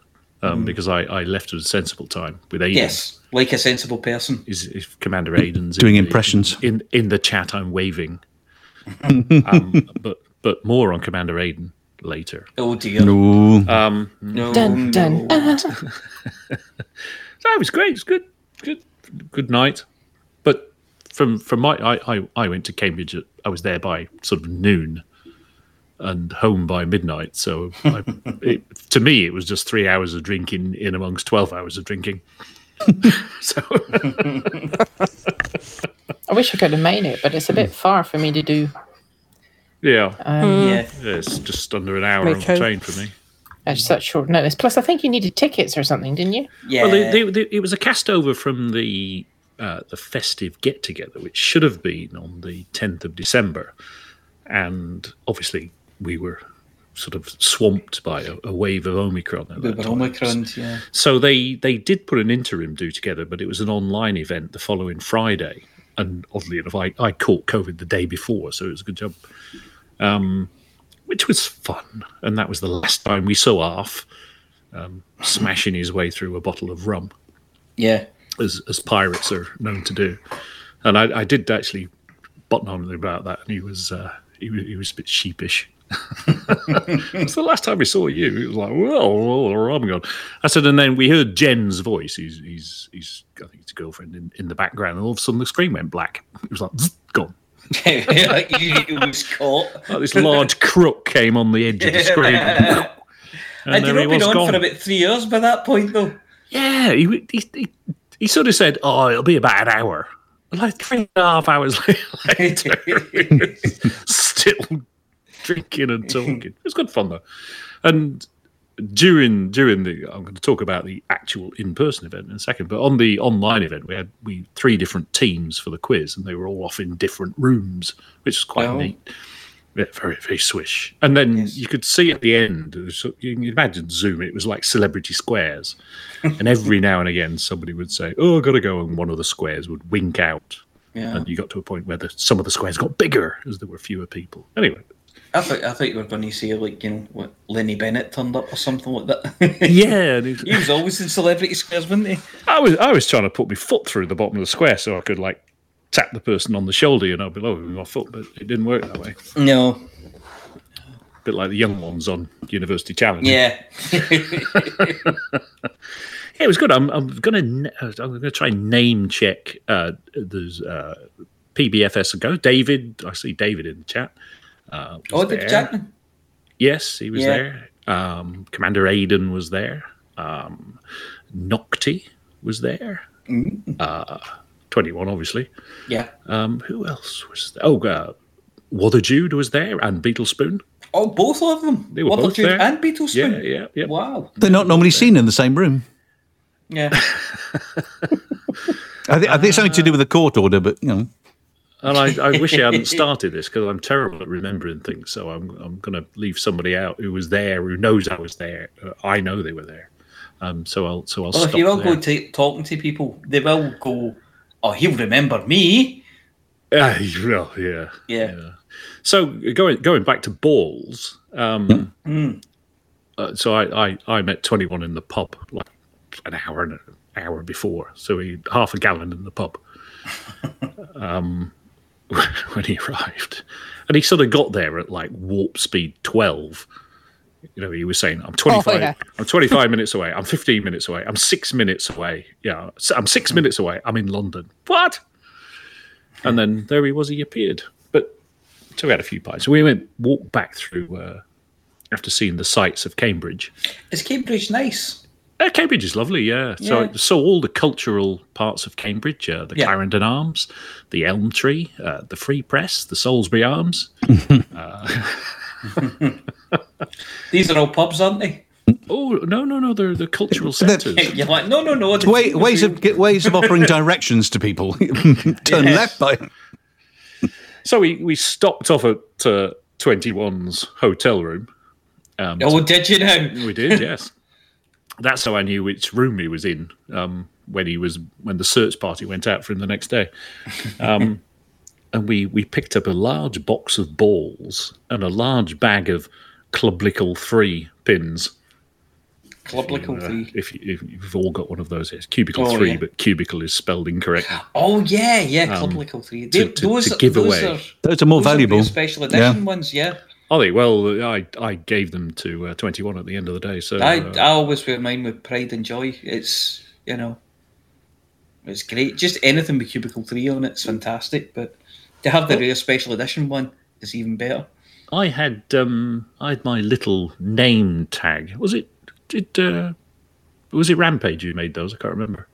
um, because I, I left at a sensible time with Aiden.
Yes, like a sensible person.
Is, is Commander Aiden's
Doing
in
impressions.
in in the chat? I'm waving, um, but but more on Commander Aiden later.
Oh dear.
No.
Um,
No.
Dun, dun, dun.
so it was great. It was good, good, good night. But from from my, I I, I went to Cambridge. At, I was there by sort of noon, and home by midnight. So I, it, to me, it was just three hours of drinking in amongst 12 hours of drinking. so
I wish I could have made it, but it's a bit far for me to do.
yeah.
Um,
Yeah.
It's just under an hour
Me
on the train for me.
At such short notice. Plus, I think you needed tickets or something, didn't you?
Yeah.
Well, they, they, they, it was a cast over from the uh, the festive get together, which should have been on the 10th of December, and obviously we were sort of swamped by a, a wave of Omicron. at that
were
time.
Omicron, yeah.
So they they did put an interim do together, but it was an online event the following Friday. And oddly enough, I, I caught COVID the day before, so it was a good job. Um, which was fun, and that was the last time we saw Arf um, smashing his way through a bottle of rum,
Yeah.
as as pirates are known to do. And I, I did actually button on him about that, and he was uh, he, was- he was a bit sheepish. it's the last time we saw you. He was like, well, I'm gone. I said, and then we heard Jen's voice. He's, he's, he's I think it's a girlfriend in, in the background. And all of a sudden the screen went black. It was like, zzz, gone.
you was caught.
Like this large crook came on the edge of the screen. And
I'd
there he
been
was
on
gone.
for about three years by that point, though.
Yeah, he, he, he, he sort of said, oh, it'll be about an hour. Like three and a half hours later, still drinking and talking. It was good fun though. And during during the, I'm going to talk about the actual in-person event in a second. But on the online event, we had we three different teams for the quiz, and they were all off in different rooms, which was quite
Oh.
neat. Yeah, very very swish. And then you could see at the end, was- you can imagine Zoom. It was like celebrity squares, and every now and again somebody would say, "Oh, I've got to go," and one of the squares would wink out.
Yeah.
And you got to a point where the, some of the squares got bigger as there were fewer people. Anyway,
I thought I thought you were going to say like you know what Lenny Bennett turned up or something like that.
yeah,
he was always in celebrity squares, wasn't he?
I was I was trying to put my foot through the bottom of the square so I could like tap the person on the shoulder, you know, below with my foot, but it didn't work that way.
No.
A bit like the young ones on University Challenge.
Yeah.
Yeah, it was good. I'm, I'm gonna I'm gonna try and name check. Uh, there's uh, PBFS ago. David, I see David in the chat. Uh, was
oh, David
there.
Jackman.
Yes, he was
Yeah.
there. Um, Commander Aiden was there. Um, Nocti was there.
Mm.
Uh, 21, obviously.
Yeah.
Um, who else was there? Oh, uh, Wotherjude was there and Beetle Spoon.
Oh, both of them.
They were both
Waterjude
there.
and Beetlespoon.
Yeah, yeah, yeah.
Wow.
They're not normally seen in the same room.
Yeah.
I, th- I think it's something to do with the court order, but you know.
And I, I wish I hadn't started this because I'm terrible at remembering things. So I'm, I'm going to leave somebody out who was there, who knows I was there. Uh, I know they were there. Um, so I'll so I'll
Well,
stop
if you're all going to talking to people, they will go, "Oh, he'll remember me."
Ah, well, yeah.
Yeah.
So going going back to balls, um,
Mm.
uh, so I, I I met twenty one in the pub like an hour and an hour before, so he half a gallon in the pub. um, when he arrived, and he sort of got there at like warp speed twelve. You know, he was saying, "I'm 25.
yeah.
I'm 25 minutes away. I'm 15 minutes away. I'm six minutes away. Yeah, I'm six minutes away. I'm in London. What?" And then there he was. He appeared. But so we had a few pints. We went walked back through uh, after seeing the sights of Cambridge.
Is Cambridge nice?
Uh, Cambridge is lovely, yeah. So
Yeah.
so all the cultural parts of Cambridge, uh, the
Yeah.
Clarendon Arms, the Elm Tree, uh, the Free Press, the Salisbury Arms. uh,
These are all pubs, aren't they?
oh no no no, they're the cultural centres.
You're like, no, no, no.
Way, ways of get ways of offering directions to people. Turn
Yes.
left by.
So we we stopped off at uh, 21's hotel room. Um,
Oh, did you now?
We did, yes. That's how I knew which room he was in um, when he was when the search party went out for him the next day. Um, and we we picked up a large box of balls and a large bag of Clublical Three pins.
Clublical
Uh,
three.
If, you, if you've all got one of those, it's cubicle
Oh,
three,
yeah.
but cubicle is spelled incorrectly.
Oh yeah, yeah.
Um,
Clublical three. They-
to-
those
to
are-
give
those
away.
Are,
Those are more
those
valuable.
real special edition ones. Yeah.
Are they? Well, I I gave them to uh, twenty one at the end of the day. So
I,
uh,
I always wear mine with pride and joy. It's you know, it's great. Just anything with cubicle three on it's fantastic. But to have the rare special edition one is even better.
I had um, I had my little name tag. Was it did uh, was it Rampage who made those? I can't remember.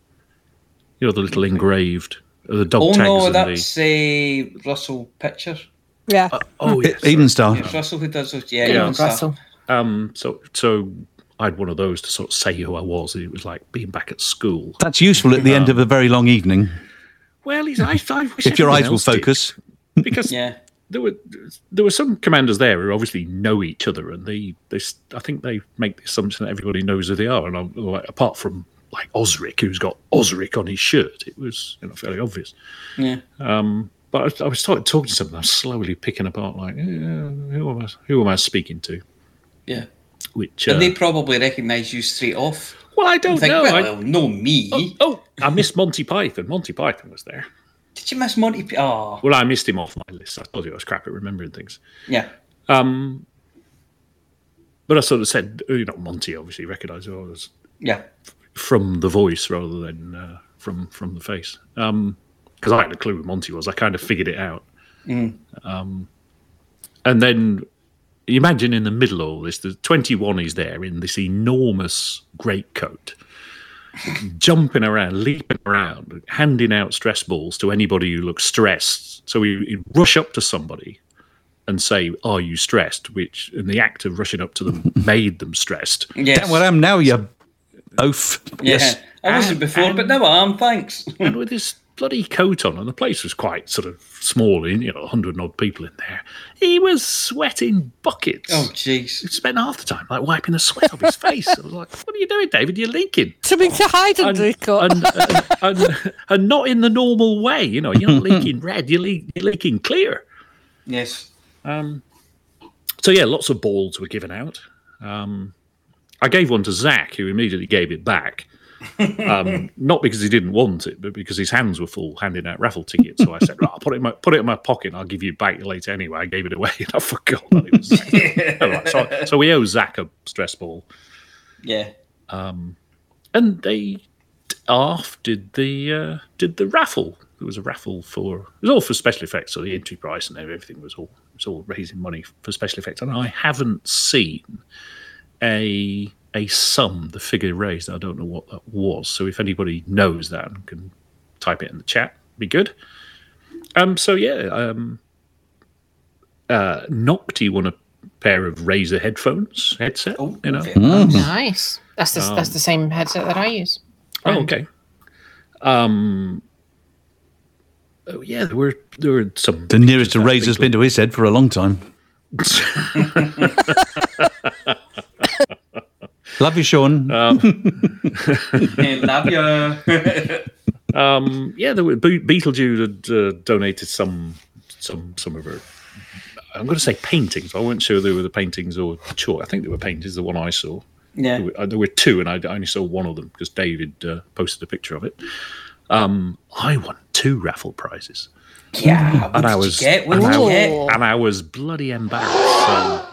You know the little engraved uh, the dog
oh
tags
no,
and
that's a Russell Pitcher.
Yeah.
oh
E- Even Star.
It's Russell who does those. Yeah,
Yeah.
Even Star.
the um so so I had one of those to sort of say who I was. It was like being back at school.
That's useful at the end of a very long evening.
Well, he's, I, I wish
If your eyes will
else did.
focus.
because
yeah.
there were there were some commanders there who obviously know each other, and they they s- I think they make the assumption that everybody knows who they are, and I'm, like, apart from like Osric, who's got Osric on his shirt, it was you know fairly obvious.
Yeah.
Um, but I, I was started talking to someone, I was slowly picking apart like, eh, who am I who am I speaking to?
Yeah.
Which
And
uh,
they probably recognise you straight off.
well, I don't
think,
know.
Well,
I-
well, no me.
oh, oh, I missed Monty Python. Monty Python was there.
Did you miss Monty? P- Oh,
Well, I missed him off my list. I told you I was crap at remembering things.
yeah.
Um, but I sort of said, you know, Monty obviously recognised who I was
Yeah.
from the voice rather than uh, from from the face. Because I had a clue who Monty was. I kind of figured it out.
Mm.
Um, and then you imagine in the middle of all this, the 21 is there in this enormous greatcoat, jumping around, leaping around, handing out stress balls to anybody who looks stressed. So he, he'd rush up to somebody and say, Are you stressed? Which, in the act of rushing up to them, made them stressed.
Yes.
Well, I am now, you oaf.
Yeah.
Yes.
I wasn't before, but now I am. Thanks.
and with his bloody coat on, and the place was quite sort of small, in you know, hundred odd people in there. He was sweating buckets.
Oh, jeez.
He spent half the time like wiping the sweat off his face. I was like, "What are you doing, David? You're leaking."
Something to hide under his coat.
and, and, and, and not in the normal way. You know, you're not leaking red. You're, le- you're leaking clear.
Yes.
Um, so yeah, lots of balls were given out. Um, I gave one to Zach, who immediately gave it back. Um, not because he didn't want it, but because his hands were full handing out raffle tickets. So I said, right, "I'll put it in my put it in my pocket. and I'll give you back later anyway." I gave it away, and I forgot that it was. All right, so, so we owe Zach a stress ball.
Yeah.
Um, and they ARF did the uh, did the raffle. It was a raffle for it was all for special effects, so the entry price and everything was all it was all raising money for special effects. And I haven't seen a a sum, the figure raised. I don't know what that was. So if anybody knows that and can type it in the chat, be good. Um. So yeah. Um. Uh, Nocti won a pair of Razer headphones headset. you know.
Nice. That's the, that's
Um,
the same headset that I use.
Oh, okay. Um. Oh yeah, there were there were some.
The nearest a razor's been to his head for a long time. Love you, Sean.
Um,
Love you.
um, yeah, there were Be- Beetlejuice had uh, donated some some some of her. I'm going to say paintings. I wasn't sure they were the paintings or chalk. I think they were paintings. The one I saw.
Yeah.
There were, uh, there were two, and I I only saw one of them because David uh, posted a picture of it. Um, I won two raffle prizes.
Yeah.
And
did
I
you
was
get?
And, I,
you get?
and I was bloody embarrassed. So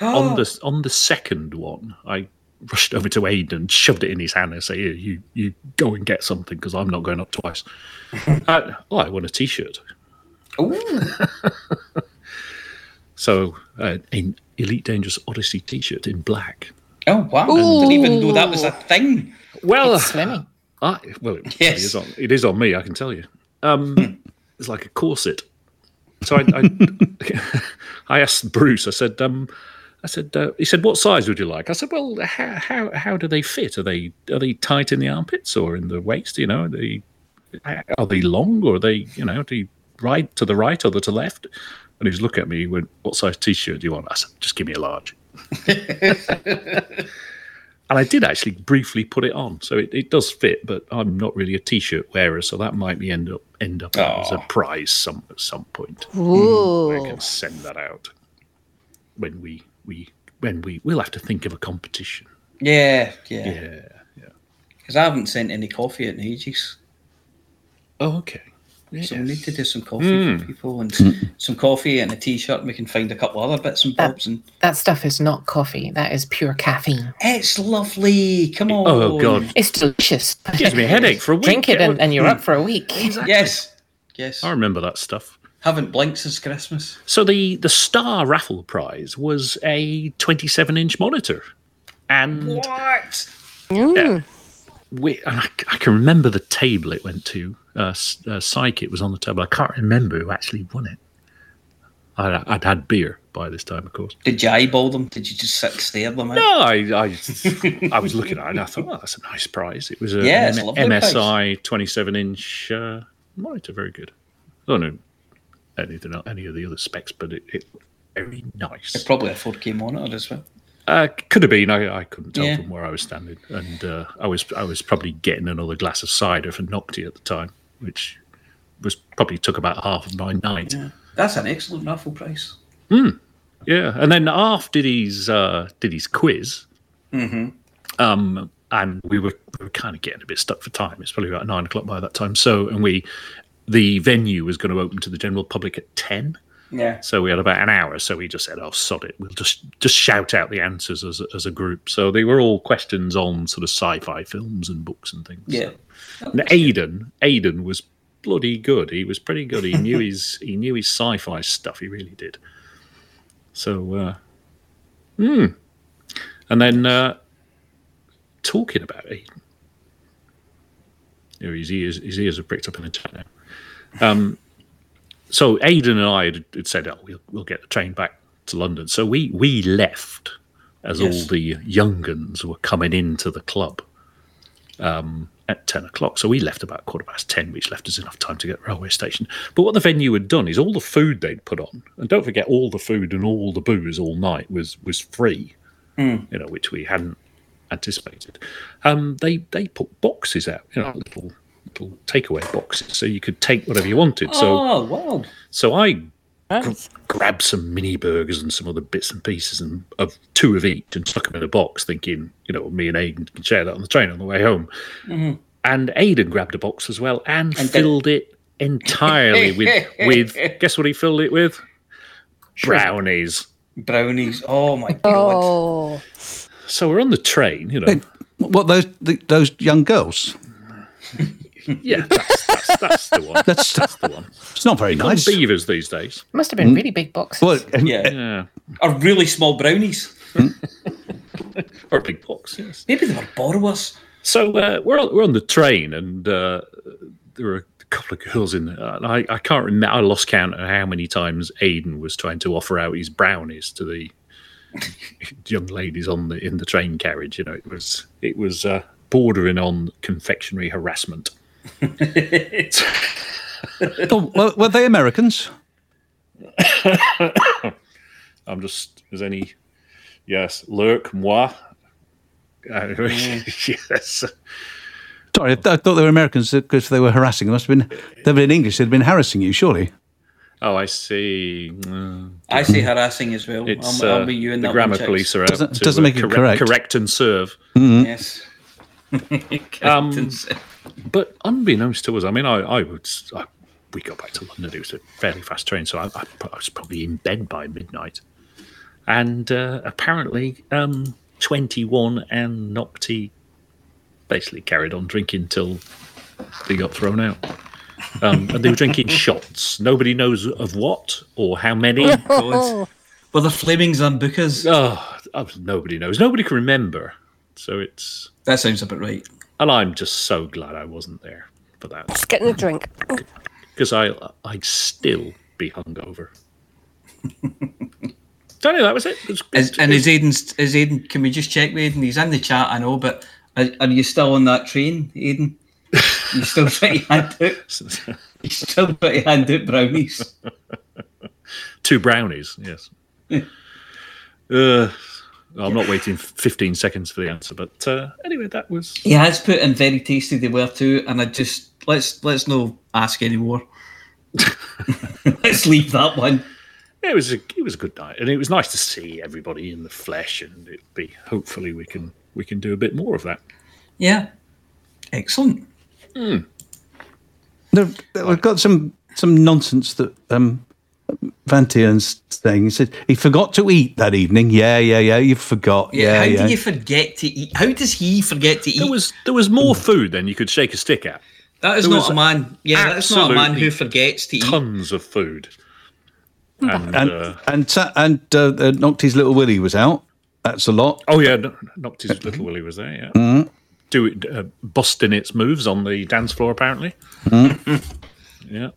on the on the second one, I rushed over to Aidan, shoved it in his hand, and said, Here, "You you go and get something because I'm not going up twice." uh, oh, I won a T-shirt. Oh. So uh, an Elite Dangerous Odyssey T-shirt in black.
Oh wow! I didn't even know that was a thing.
Well,
It's slimming.
I, well, it,
Yes.
it, is on, it is on me, I can tell you. Um, it's like a corset. So I, I, I asked Bruce. I said, um, I said, uh, he said, what size would you like? I said, well, how, how how do they fit? Are they are they tight in the armpits or in the waist? You know, are they are they long or are they you know do you right to the right or the to left? And he was looking at me. He went, "What size T-shirt do you want?" I said, "Just give me a large." and I did actually briefly put it on, so it, it does fit. But I'm not really a T-shirt wearer, so that might be end up end up as a prize some at some point.
Ooh.
I can send that out when we we when we we'll have to think of a competition.
Yeah, yeah.
Yeah,
Because I haven't sent any coffee in ages.
Oh, okay.
So we need to do some coffee
Mm.
for people and some coffee and a t-shirt. And we can find a couple other bits and bobs. And
That stuff is not coffee. That is pure caffeine.
it's lovely. Come on.
Oh God,
It's delicious.
gives me a headache for a week.
Drink it and, and you're
Mm.
up for a week.
Yes. Yes.
I remember that stuff.
Haven't blinked since Christmas.
So the the star raffle prize was a 27 inch monitor, and
What?
Yeah. we, and I, I can remember the table it went to. Uh, S- uh, Psychic was on the table. I can't remember who actually won it. I, I'd had beer by this time, of course.
Did you eyeball them? Did you just sit and stare them out?
No, I, I, I was looking at it and I thought, oh, that's a nice prize. It was a
Yeah, it's a
M-
lovely.
MSI 27 inch uh, monitor, very good. I don't know anything, any of the other specs, but it, it very nice.
It's probably a 4K monitor as well.
Uh, could have been. I, I couldn't tell
Yeah.
from where I was standing, and uh, I was I was probably getting another glass of cider for Nocti at the time, which was probably took about half of my night. Yeah.
That's an excellent raffle price.
Hmm. Yeah, and then Arf did his uh, did his quiz,
Mm-hmm.
um, and we were we were kind of getting a bit stuck for time. It's probably about nine o'clock by that time. So, and we the venue was going to open to the general public at ten.
Yeah.
So we had about an hour. So we just said, "Oh, sod it. We'll just just shout out the answers as a, as a group." So they were all questions on sort of sci-fi films and books and things.
Yeah.
And Aidan, Aidan was bloody good. He was pretty good. He knew his he knew his sci-fi stuff. He really did. So, uh, hmm. And then uh, talking about Aidan, you know, his ears his ears have pricked up in the chat now. Um, so Aidan and I had, had said, "Oh, we'll we'll get the train back to London." So we we left as
Yes.
all the younguns were coming into the club um, at 10 o'clock. So we left about quarter past 10, which left us enough time to get to the railway station. But what the venue had done is all the food they'd put on, and don't forget, all the food and all the booze all night was was free,
Mm.
you know, which we hadn't anticipated. Um, they they put boxes out, you know, little little takeaway boxes, so you could take whatever you wanted. So
oh, wow.
so I gr- grabbed some mini burgers and some other bits and pieces and of two of each and stuck them in a box, thinking, you know, me and Aidan can share that on the train on the way home.
Mhm.
And Aidan grabbed a box as well and,
And did-
filled it entirely with with guess what he filled it with? Brownies.
Brownies. Oh my god.
Oh.
So we're on the train, you know.
What those the, those young girls?
yeah, that's, that's, that's the one.
That's,
that's the one.
It's not very
They
nice.
beavers these days.
Must have been
Mm.
really big boxes.
Well,
Yeah.
Yeah.
Are really small brownies.
or a big box, yes.
Maybe they were borrowers.
So uh, we're on, we're on the train, and uh, there were a couple of girls in there. And I, I can't remember. I lost count of how many times Aidan was trying to offer out his brownies to the young ladies on the in the train carriage. You know, it was it was uh, bordering on confectionery harassment.
Oh, well, were they Americans?
I'm just as any yes, lurk moi. Uh, yes.
Sorry, I thought they were Americans because they were harassing. They must have been. They've been English. They'd been harassing you, surely.
Oh, I see. Mm.
I see harassing as well.
It's
I'll, I'll
uh,
be you in
the
that
grammar
one, chicks.
police are out
Doesn't-
to
doesn't
uh,
make it correct.
correct and serve.
Mhm.
Yes.
Um, but unbeknownst to us, I mean, I, I would. I, we got back to London. It was a fairly fast train, so I, I, I was probably in bed by midnight. And uh, apparently, um, twenty-one and Nocti basically carried on drinking till they got thrown out. Um, and they were drinking shots. Nobody knows of what or how many.
Well, the Flemings and Bookers.
Oh, oh, nobody knows. Nobody can remember. So it's.
That sounds about right.
And I'm just so glad I wasn't there for that.
Just getting a drink.
Because I, I'd still be hungover. Don't know, that was it. It was-
Is, and is Aidan, is Aidan, can we just check with Aidan? He's in the chat, I know, but are, are you still on that train, Aidan? You still trying to hand out? You still trying to hand out brownies?
Two brownies, yes. uh, I'm not waiting 15 seconds for the answer, but uh, anyway, that was.
He has put in very tasty they were too, and I just let's let's no ask anymore. let's leave that one.
It was a it was a good night, and it was nice to see everybody in the flesh, and it be hopefully we can we can do a bit more of that.
Yeah, excellent.
Hmm.
No, we've got some some nonsense that um, Van Tieren's saying. He said he forgot to eat that evening. Yeah, yeah, yeah. You forgot.
Yeah,
Yeah,
how
yeah.
do you forget to eat? How does he forget to eat?
There was there was more food than you could shake a stick at.
That is
There
not a man. Yeah, that is not a man who forgets to eat.
Tons of food. And,
And
uh,
and sa- and uh, uh, Nocti's little Willie was out. That's a lot.
oh yeah, no- Nocti's little Willie was there. Yeah,
Mhm.
do it, uh, busting its moves on the dance floor. Apparently,
Mhm.
yeah.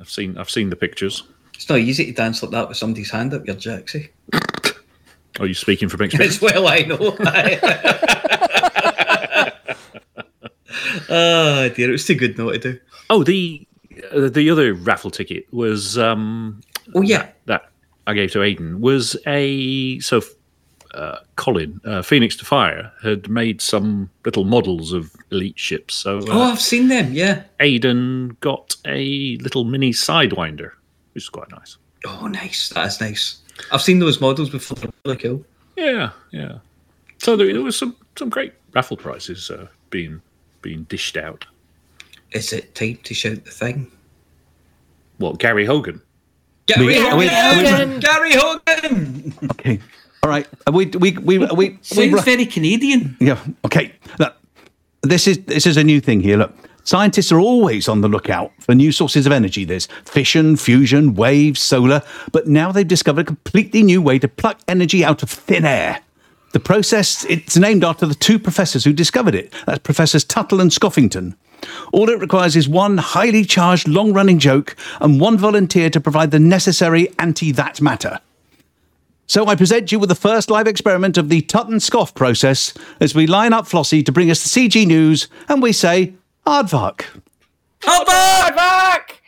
I've seen I've seen the pictures.
It's not easy to dance like that with somebody's hand up your jacksy.
Are you speaking from
As
experience?
well, I know. oh dear, it was too good not to do.
Oh, the uh, the other raffle ticket was um
oh yeah
that I gave to Aiden was a so uh, Colin uh, Phoenix to Fire had made some little models of elite ships. So uh,
Oh, I've seen them. Yeah.
Aiden got a little mini sidewinder, which is quite nice.
Oh, nice. That is nice. I've seen those models before. They're really cool.
Yeah, yeah. So there, there was some some great raffle prizes uh, being being dished out.
Is it time to shout the thing?
What Gary Hogan?
Gary
We-
Hogan!
we- we-
Gary Hogan!
Okay. All right. Uh, We we we we. we
Sounds very Canadian.
Yeah. Okay. Look, this is this is a new thing here. Look, scientists are always on the lookout for new sources of energy. There's fission, fusion, waves, solar, but now they've discovered a completely new way to pluck energy out of thin air. The process it's named after the two professors who discovered it. That's Professors Tuttle and Scoffington. All it requires is one highly charged, long-running joke and one volunteer to provide the necessary anti-that matter. So I present you with the first live experiment of the Tut and Scoff process as we line up Flossie to bring us the CG news and we say, Aardvark.
Back!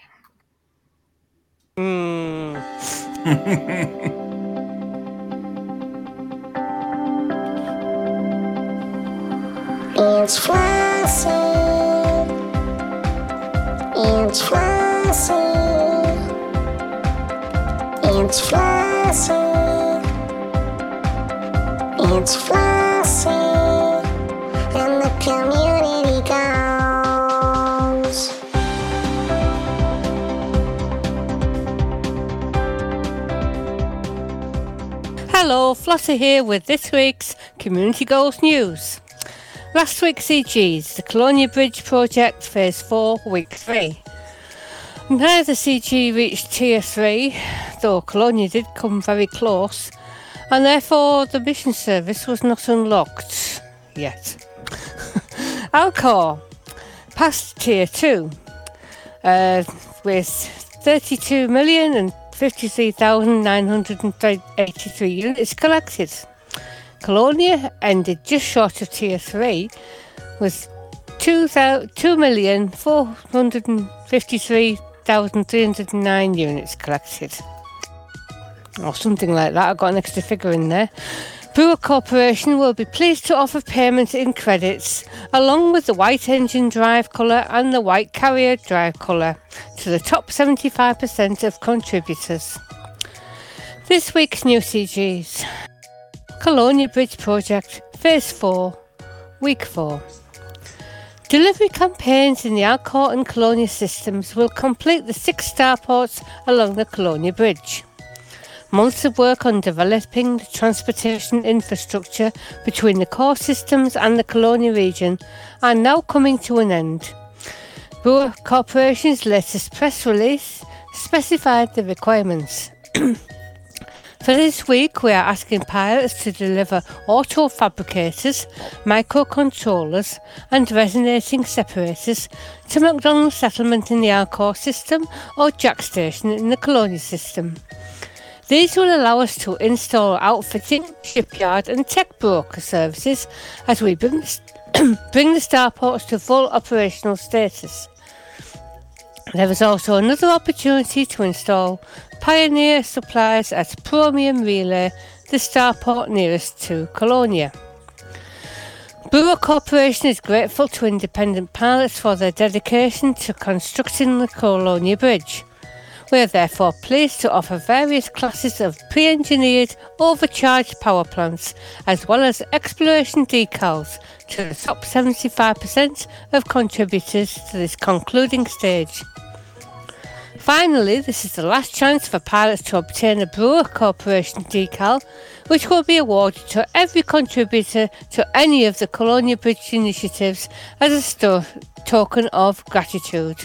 Hmm.
It's Flossie. It's Flossie. It's Flossie. It's Flossie. And the community goes.
Hello, Flossie here with this week's Community Goals News. Last week's CGs, the Colonia Bridge Project Phase 4, Week 3. Now the CG reached Tier 3, though Colonia did come very close, and therefore the mission service was not unlocked yet. Alcor passed Tier 2 uh, with 32 million and 53,983 units collected. Colonia ended just short of Tier 3 with 2,453,309 units collected. Or something like that. I've got an extra figure in there. Brewer Corporation will be pleased to offer payment in credits along with the white engine drive colour and the white carrier drive colour to the top 75% of contributors. This week's new CGs Colonia Bridge Project Phase 4 Week 4 Delivery campaigns in the Alcor and Colonia systems will complete the six starports along the Colonia Bridge. Months of work on developing the transportation infrastructure between the core systems and the Colonia region are now coming to an end. Brewer Corporation's latest press release specified the requirements. For this week, we are asking pilots to deliver auto fabricators, microcontrollers, and resonating separators to McDonald's settlement in the Alcor system or Jaques Station in the Colonia system. These will allow us to install outfitting, shipyard, and tech broker services as we bring, bring the starports to full operational status. There is also another opportunity to install Pioneer supplies at Promium Relay, the starport nearest to Colonia. Brewer Corporation is grateful to independent pilots for their dedication to constructing the Colonia Bridge. We are therefore pleased to offer various classes of pre engineered overcharged power plants as well as exploration decals to the top 75% of contributors to this concluding stage. Finally, this is the last chance for pilots to obtain a Brewer Corporation decal, which will be awarded to every contributor to any of the Colonia Bridge initiatives as a token of gratitude.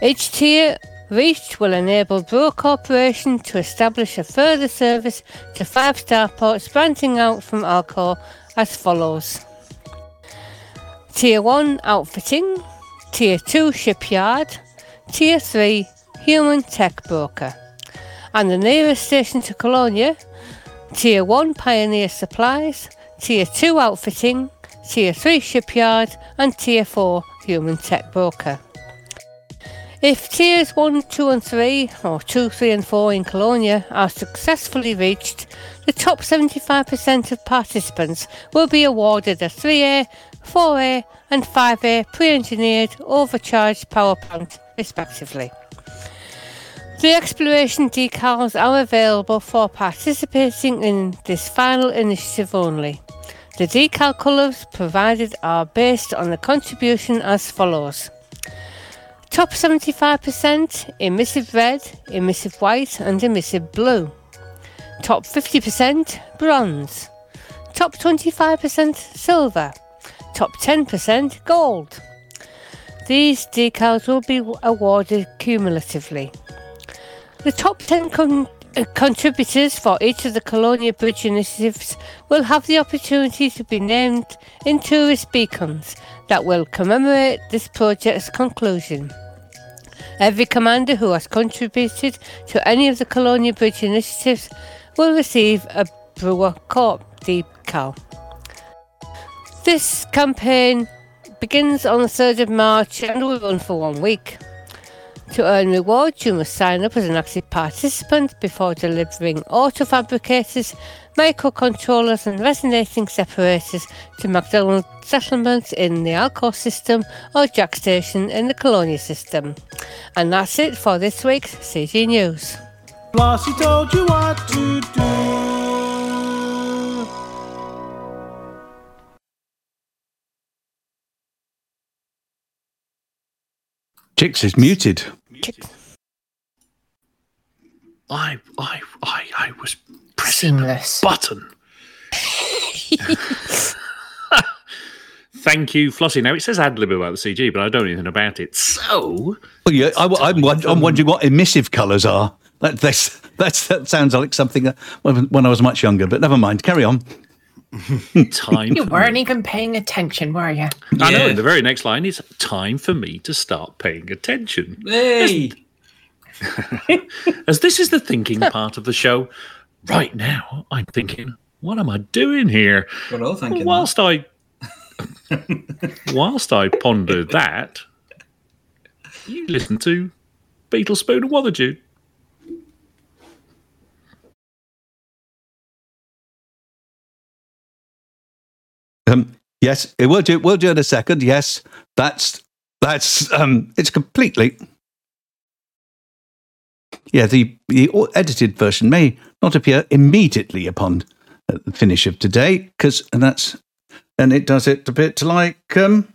Each tier reached will enable Brewer Corporation to establish a further service to five starports branching out from Alcor as follows. Tier 1 Outfitting, Tier 2 Shipyard, Tier 3 Human Tech Broker, and the nearest station to Colonia, Tier 1 Pioneer Supplies, Tier 2 Outfitting, Tier 3 Shipyard, and Tier 4 Human Tech Broker. If tiers 1, 2 and 3, or 2, 3 and 4 in Colonia are successfully reached, the top 75% of participants will be awarded a 3A, 4A and 5A pre-engineered overcharged power plant respectively. The exploration decals are available for participating in this final initiative only. The decal colours provided are based on the contribution as follows. Top 75% emissive red, emissive white, and emissive blue. Top 50% bronze. Top 25% silver. Top 10% gold. These decals will be awarded cumulatively. The top 10 con- uh, contributors for each of the Colonia Bridge initiatives will have the opportunity to be named in tourist beacons that will commemorate this project's conclusion. Every commander who has contributed to any of the Colonia Bridge initiatives will receive a Brewer Corp decal. This campaign begins on the 3rd of March and will run for one week. To earn rewards, you must sign up as an active participant before delivering auto fabricators, microcontrollers, and resonating separators to McDonald settlements in the Alcor system or Jaques Station in the Colonia system. And that's it for this week's CG News.
Flossie told you what to do.
Chicks is muted.
I, I, I, I was pressing the button. Thank you, Flossie. Now it says ad lib about the CG, but I don't know anything about it. So,
Oh yeah, I, am I'm wondering what emissive colours are. That, that's, that's, that sounds like something that, when when I was much younger, but never mind. Carry on.
time.
You weren't even paying attention, were you?
I know. And the very next line is time for me to start paying attention.
Hey!
As this is the thinking part of the show, right now I'm thinking, what am I doing here?
We're all thinking
whilst I whilst I ponder that, you listen to Beetle Spoon and Wotherdew.
Um, yes, it will do. We'll do in a second. Yes, that's that's um, it's completely. Yeah, the the edited version may not appear immediately upon uh, the finish of today because, that's, and it does it a bit like um.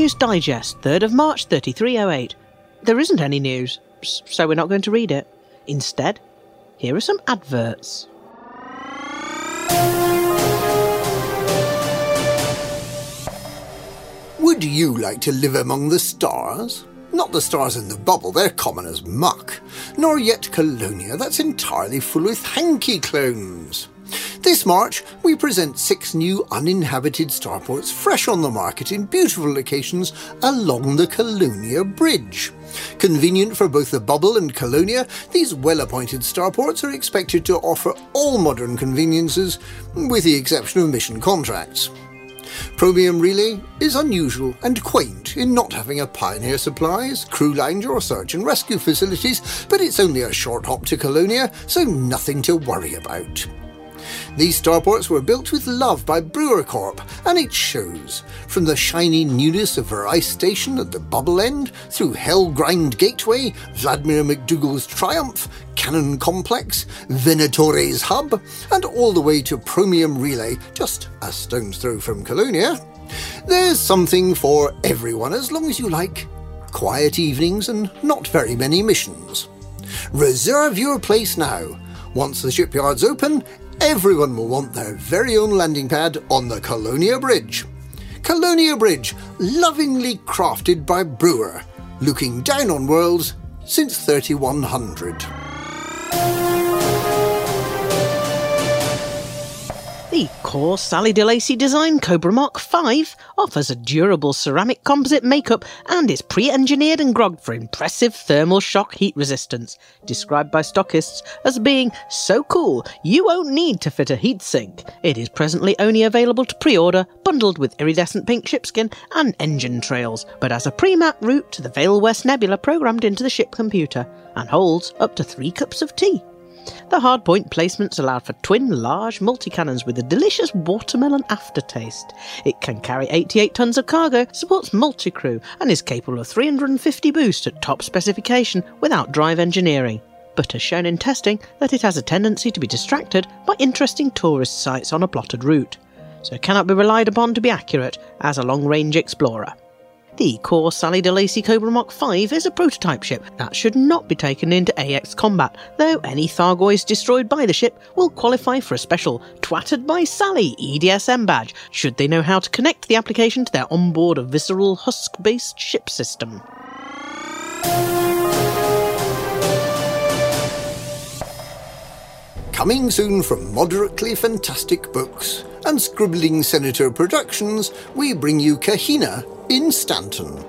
News Digest, 3rd of March 3308. There isn't any news, so we're not going to read it. Instead, here are some adverts.
Would you like to live among the stars? Not the stars in the bubble, they're common as muck. Nor yet Colonia, that's entirely full with Hankey clones. This March, we present six new uninhabited starports fresh on the market in beautiful locations along the Colonia Bridge. Convenient for both the bubble and Colonia, these well appointed starports are expected to offer all modern conveniences, with the exception of mission contracts. Promium Relay is unusual and quaint in not having a pioneer supplies, crew lounge, or search and rescue facilities, but it's only a short hop to Colonia, so nothing to worry about. These starports were built with love by Brewer Corp, and it shows. From the shiny newness of her ice station at the bubble end, through Hellgrind Gateway, Vladimir McDougall's Triumph, Cannon Complex, Venatore's Hub, and all the way to Promium Relay, just a stone's throw from Colonia. There's something for everyone as long as you like quiet evenings and not very many missions. Reserve your place now. Once the shipyard's open, everyone will want their very own landing pad on the Colonia Bridge. Colonia Bridge, lovingly crafted by Brewer, looking down on worlds since 3100.
The core Sally DeLacy design Cobra Mark V offers a durable ceramic composite makeup and is pre-engineered and grogged for impressive thermal shock heat resistance, described by stockists as being so cool you won't need to fit a heatsink. It is presently only available to pre-order, bundled with iridescent pink shipskin and engine trails, but has a pre-map route to the Veil West Nebula programmed into the ship computer, and holds up to three cups of tea. The hardpoint placements allowed for twin large multi-cannons with a delicious watermelon aftertaste. It can carry 88 tons of cargo, supports multi-crew, and is capable of 350 boost at top specification without drive engineering. But has shown in testing that it has a tendency to be distracted by interesting tourist sites on a plotted route, so cannot be relied upon to be accurate as a long-range explorer. The core Sally DeLacy Cobra Mark V is a prototype ship that should not be taken into AX combat, though any Thargoids destroyed by the ship will qualify for a special Twatted by Sally EDSM badge, should they know how to connect the application to their onboard a visceral husk based ship system.
Coming soon from Moderately Fantastic Books and Scribbling Senator Productions, we bring you Kahina in Stanton.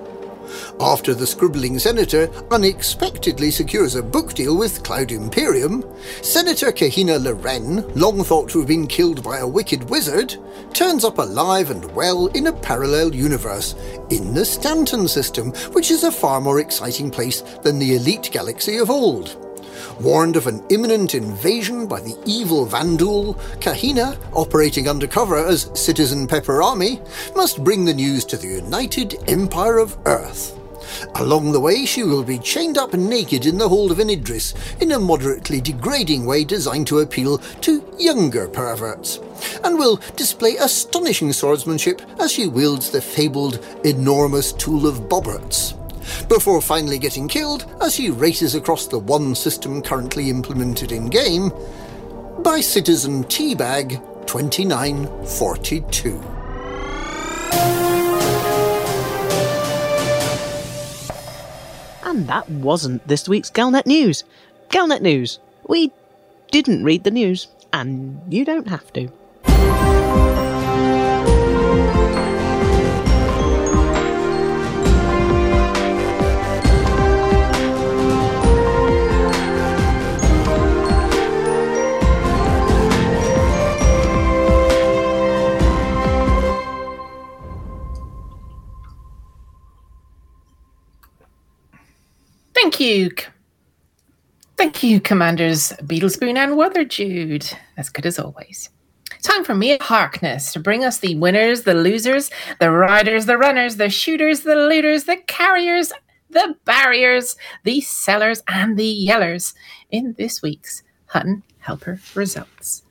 After the Scribbling Senator unexpectedly secures a book deal with Cloud Imperium, Senator Kahina Loren, long thought to have been killed by a wicked wizard, turns up alive and well in a parallel universe, in the Stanton system, which is a far more exciting place than the elite galaxy of old. Warned of an imminent invasion by the evil Vanduul, Kahina, operating undercover as Citizen Pepper Army, must bring the news to the United Empire of Earth. Along the way, she will be chained up naked in the hold of an Idris in a moderately degrading way designed to appeal to younger perverts, and will display astonishing swordsmanship as she wields the fabled enormous tool of Bobberts before finally getting killed as he races across the one system currently implemented in game by Citizen Teabag 2942.
And that wasn't this week's Galnet News. Galnet News. We didn't read the news, and you don't have to.
Thank you. Thank you, Commanders Beetlespoon and Weatherjude. As good as always. Time for Mia Harkness to bring us the winners, the losers, the riders, the runners, the shooters, the looters, the carriers, the barriers, the sellers, and the yellers in this week's Hutton Helper results.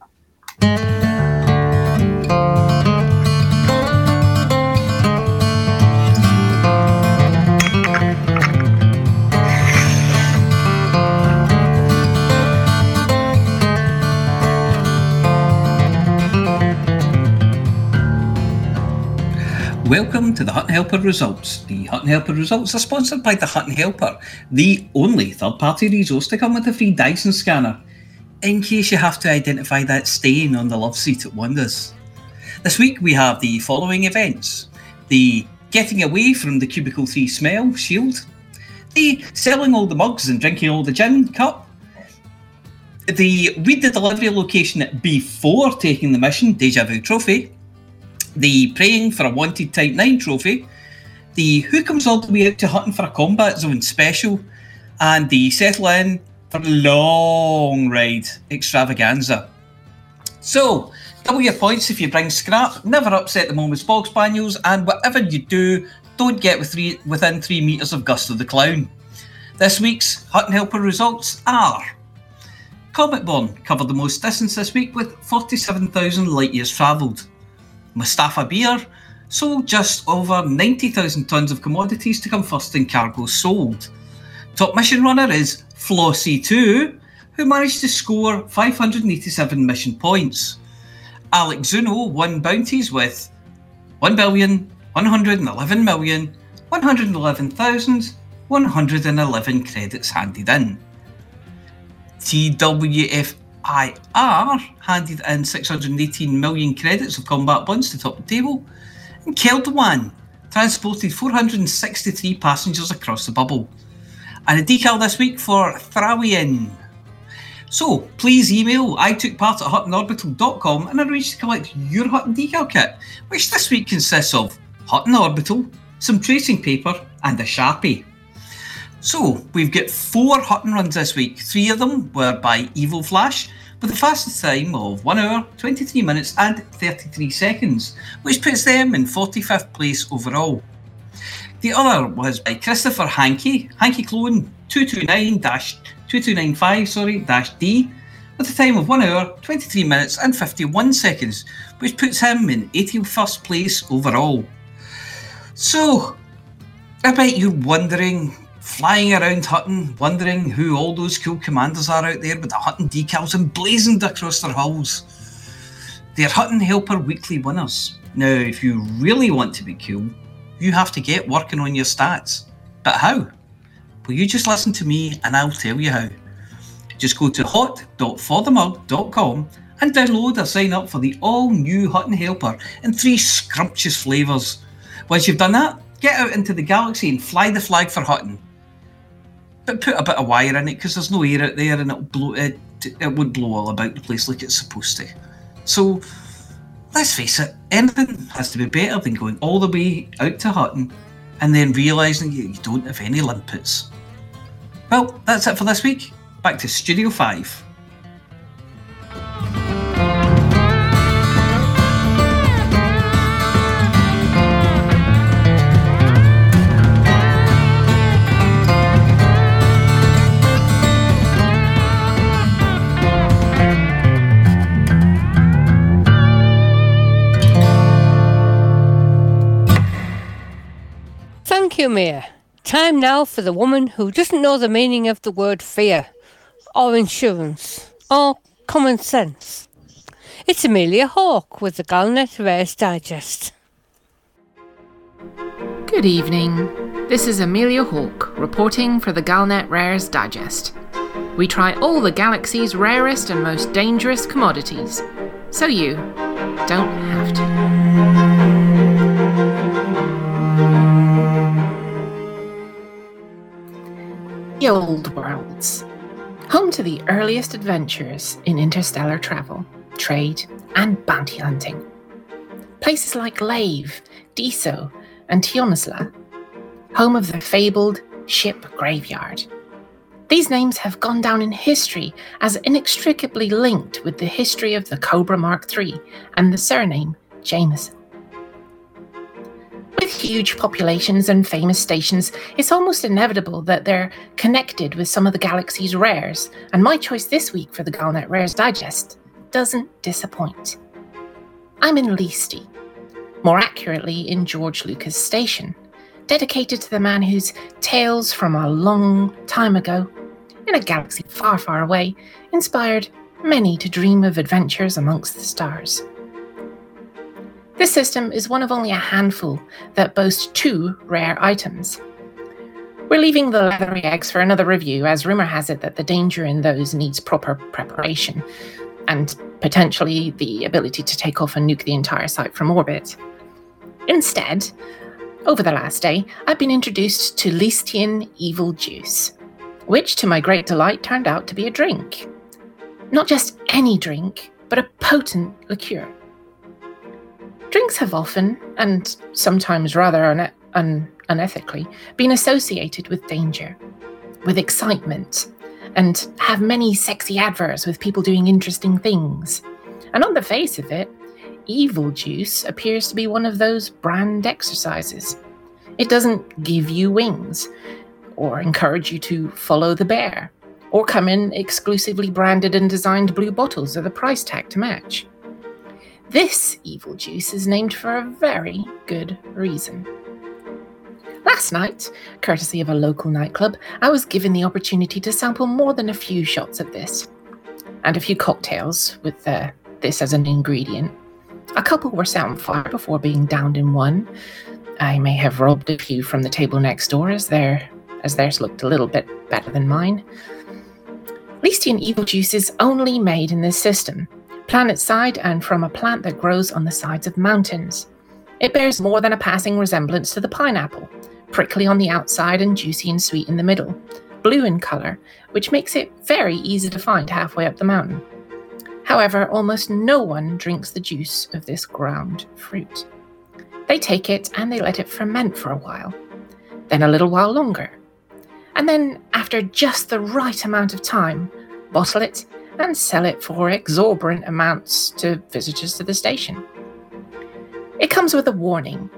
Welcome to the Hutton Helper results. The Hutton Helper results are sponsored by the Hutton Helper, the only third party resource to come with a free Dyson scanner, in case you have to identify that stain on the love seat at Wonders. This week we have the following events the Getting Away from the Cubicle 3 Smell Shield, the Selling All the Mugs and Drinking All the Gin Cup, the Read the Delivery Location before taking the mission Deja Vu Trophy, the Praying for a Wanted Type 9 trophy, the Who Comes All the Way Out to Hunting for a Combat Zone special, and the Settle In for a Long Ride extravaganza. So, double your points if you bring scrap, never upset the moment's bog spaniels, and whatever you do, don't get with three, within three metres of Gusto the Clown. This week's Hutton Helper results are Cometborn covered the most distance this week with 47,000 light years travelled. Mustafa Beer sold just over 90,000 tonnes of commodities to come first in cargoes sold. Top mission runner is Flossie2, who managed to score 587 mission points. Alex Zuno won bounties with 1 billion, 111 million, 111,111 credits handed in. TWFIR handed in 618 million credits of combat bonds to top the table, and Keldawan transported 463 passengers across the bubble. And a decal this week for Thrawian. So please email I took part at huttonorbital.com and arrange to collect your Hutton decal kit, which this week consists of Hutton Orbital, some tracing paper, and a Sharpie. So we've got four Hutton runs this week. Three of them were by Evil Flash, with a fastest time of 1 hour, 23 minutes, and 33 seconds, which puts them in 45th place overall. The other was by Christopher Hankey, Hankey Clone 229-2295, sorry, dash D, with a time of 1 hour, 23 minutes, and 51 seconds, which puts him in 81st place overall. So, I bet you're wondering, flying around Hutton, wondering who all those cool commanders are out there with the Hutton decals emblazoned across their hulls. They're Hutton Helper weekly winners. Now, if you really want to be cool, you have to get working on your stats. But how? Well, you just listen to me and I'll tell you how. Just go to hot.forthemug.com and download or sign up for the all new Hutton Helper in three scrumptious flavours. Once you've done that, get out into the galaxy and fly the flag for Hutton. But put a bit of wire in it because there's no air out there and it'll blow it, it would blow all about the place like it's supposed to. So let's face it, anything has to be better than going all the way out to Hutton and then realising you, you don't have any limpets. Well, that's it for this week. Back to Studio 5.
You, Mia. Time now for the woman who doesn't know the meaning of the word fear, or insurance, or common sense. It's Amelia Hawke with the Galnet Rares Digest.
Good evening. This is Amelia Hawke reporting for the Galnet Rares Digest. We try all the galaxy's rarest and most dangerous commodities, so you don't have to. The Old Worlds. Home to the earliest adventures in interstellar travel, trade, and bounty hunting. Places like Lave, Diso, and Tionisla, home of the fabled ship graveyard. These names have gone down in history as inextricably linked with the history of the Cobra Mark III and the surname Jameson. With huge populations and famous stations, it's almost inevitable that they're connected with some of the galaxy's rares, and my choice this week for the Galnet Rares Digest doesn't disappoint. I'm in Leesti, more accurately in George Lucas Station, dedicated to the man whose tales from a long time ago, in a galaxy far, far away, inspired many to dream of adventures amongst the stars. This system is one of only a handful that boast two rare items. We're leaving the leathery eggs for another review, as rumour has it that the danger in those needs proper preparation, and potentially the ability to take off and nuke the entire site from orbit. Instead, over the last day, I've been introduced to Leestian Evil Juice, which to my great delight turned out to be a drink. Not just any drink, but a potent liqueur. Drinks have often, and sometimes rather un- unethically, been associated with danger, with excitement, and have many sexy adverts with people doing interesting things. And on the face of it, evil juice appears to be one of those brand exercises. It doesn't give you wings, or encourage you to follow the bear, or come in exclusively branded and designed blue bottles with a price tag to match. This evil juice is named for a very good reason. Last night, courtesy of a local nightclub, I was given the opportunity to sample more than a few shots of this, and a few cocktails with uh, this as an ingredient. A couple were set on fire before being downed in one. I may have robbed a few from the table next door, as their as theirs looked a little bit better than mine. Leestian evil juice is only made in this system, planet side and from a plant that grows on the sides of mountains. It bears more than a passing resemblance to the pineapple, prickly on the outside and juicy and sweet in the middle, blue in colour, which makes it very easy to find halfway up the mountain. However, almost no one drinks the juice of this ground fruit. They take it and they let it ferment for a while, then a little while longer. And then, after just the right amount of time, bottle it and sell it for exorbitant amounts to visitors to the station. It comes with a warning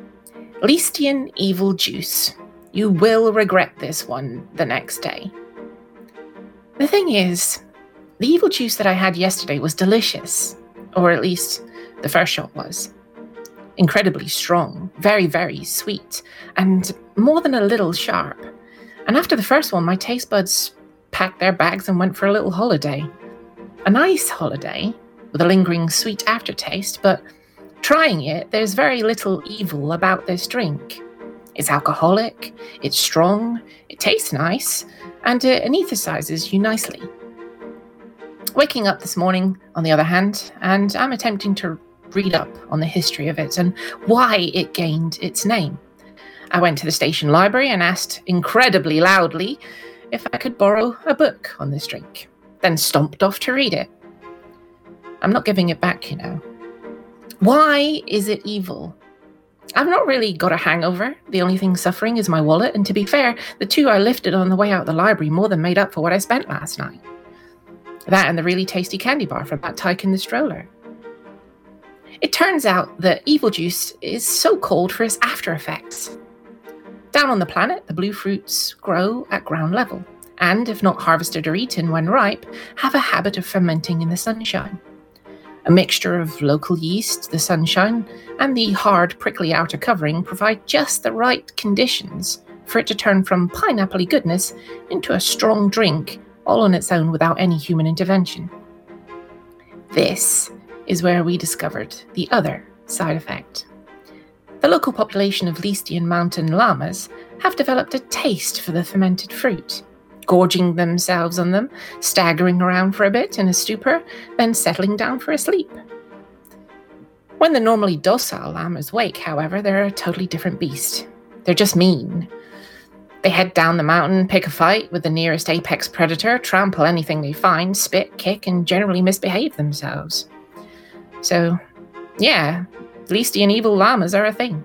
Leestian evil juice. You will regret this one the next day. The thing is, the evil juice that I had yesterday was delicious, or at least the first shot was. Incredibly strong, very, very sweet, and more than a little sharp. And after the first one, my taste buds packed their bags and went for a little holiday. A nice holiday, with a lingering sweet aftertaste, but trying it, there's very little evil about this drink. It's alcoholic, it's strong, it tastes nice, and it anesthetizes you nicely. Waking up this morning, on the other hand, and I'm attempting to read up on the history of it and why it gained its name. I went to the station library and asked incredibly loudly if I could borrow a book on this drink, then stomped off to read it. I'm not giving it back, you know. Why is it evil? I've not really got a hangover. The only thing suffering is my wallet, and to be fair, the two I lifted on the way out of the library more than made up for what I spent last night. That and the really tasty candy bar from that tyke in the stroller. It turns out that evil juice is so called for its after effects. Down on the planet, the blue fruits grow at ground level, and if not harvested or eaten when ripe, have a habit of fermenting in the sunshine. A mixture of local yeast, the sunshine, and the hard, prickly outer covering provide just the right conditions for it to turn from pineapple goodness into a strong drink all on its own without any human intervention. This is where we discovered the other side effect. The local population of Leestian mountain llamas have developed a taste for the fermented fruit, gorging themselves on them, staggering around for a bit in a stupor, then settling down for a sleep. When the normally docile llamas wake, however, they're a totally different beast. They're just mean. They head down the mountain, pick a fight with the nearest apex predator, trample anything they find, spit, kick, and generally misbehave themselves. So, yeah, Leestian evil llamas are a thing.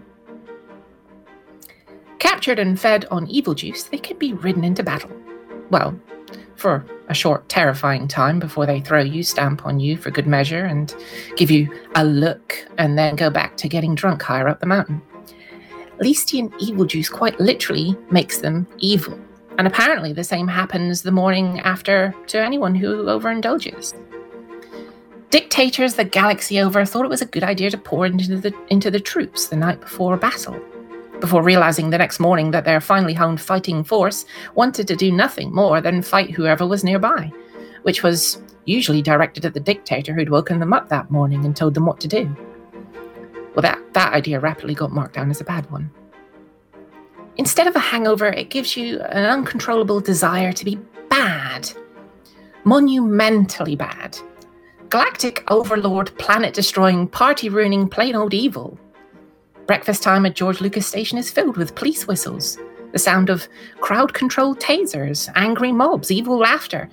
Captured and fed on evil juice, they can be ridden into battle. Well, for a short, terrifying time before they throw you, stamp on you for good measure, and give you a look, and then go back to getting drunk higher up the mountain. Leestian evil juice quite literally makes them evil. And apparently, the same happens the morning after to anyone who overindulges. Dictators the galaxy over thought it was a good idea to pour into the, into the troops the night before a battle, before realizing the next morning that their finely honed fighting force wanted to do nothing more than fight whoever was nearby, which was usually directed at the dictator who'd woken them up that morning and told them what to do. Well, that, that idea rapidly got marked down as a bad one. Instead of a hangover, it gives you an uncontrollable desire to be bad. Monumentally bad. Galactic overlord, planet destroying, party ruining, plain old evil. Breakfast time at George Lucas Station is filled with police whistles, the sound of crowd controlled tasers, angry mobs, evil laughter.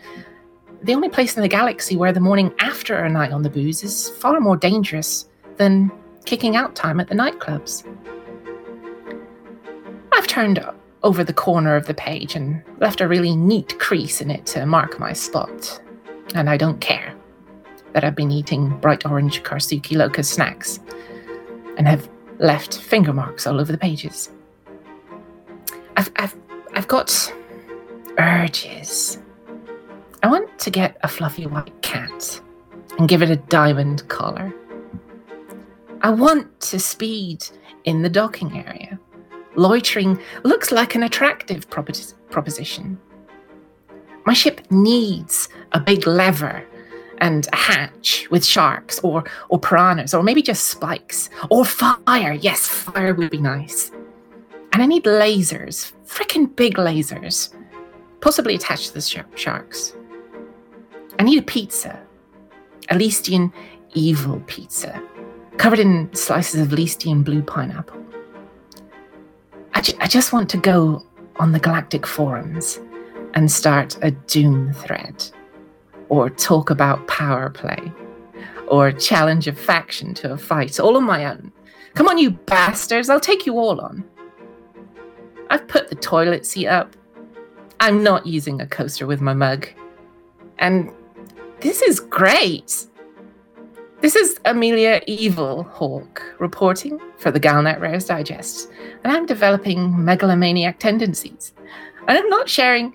The only place in the galaxy where the morning after a night on the booze is far more dangerous than kicking out time at the nightclubs. I've turned over the corner of the page and left a really neat crease in it to mark my spot, and I don't care. that I've been eating bright orange Karsuki Locust snacks and have left finger marks all over the pages. I've, I've, I've got urges. I want to get a fluffy white cat and give it a diamond collar. I want to speed in the docking area. Loitering looks like an attractive propos- proposition. My ship needs a big lever and a hatch with sharks or or piranhas or maybe just spikes or fire. Yes, fire would be nice. And I need lasers, freaking big lasers, possibly attached to the sh- sharks. I need a pizza, a Leestian evil pizza, covered in slices of Leestian blue pineapple. I, ju- I just want to go on the galactic forums and start a doom thread, or talk about power play, or challenge a faction to a fight all on my own. Come on, you bastards, I'll take you all on. I've put the toilet seat up. I'm not using a coaster with my mug. And this is great. This is Amelia Evil Hawke reporting for the Galnet Rares Digest, and I'm developing megalomaniac tendencies. And I'm not sharing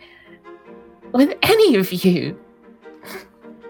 with any of you.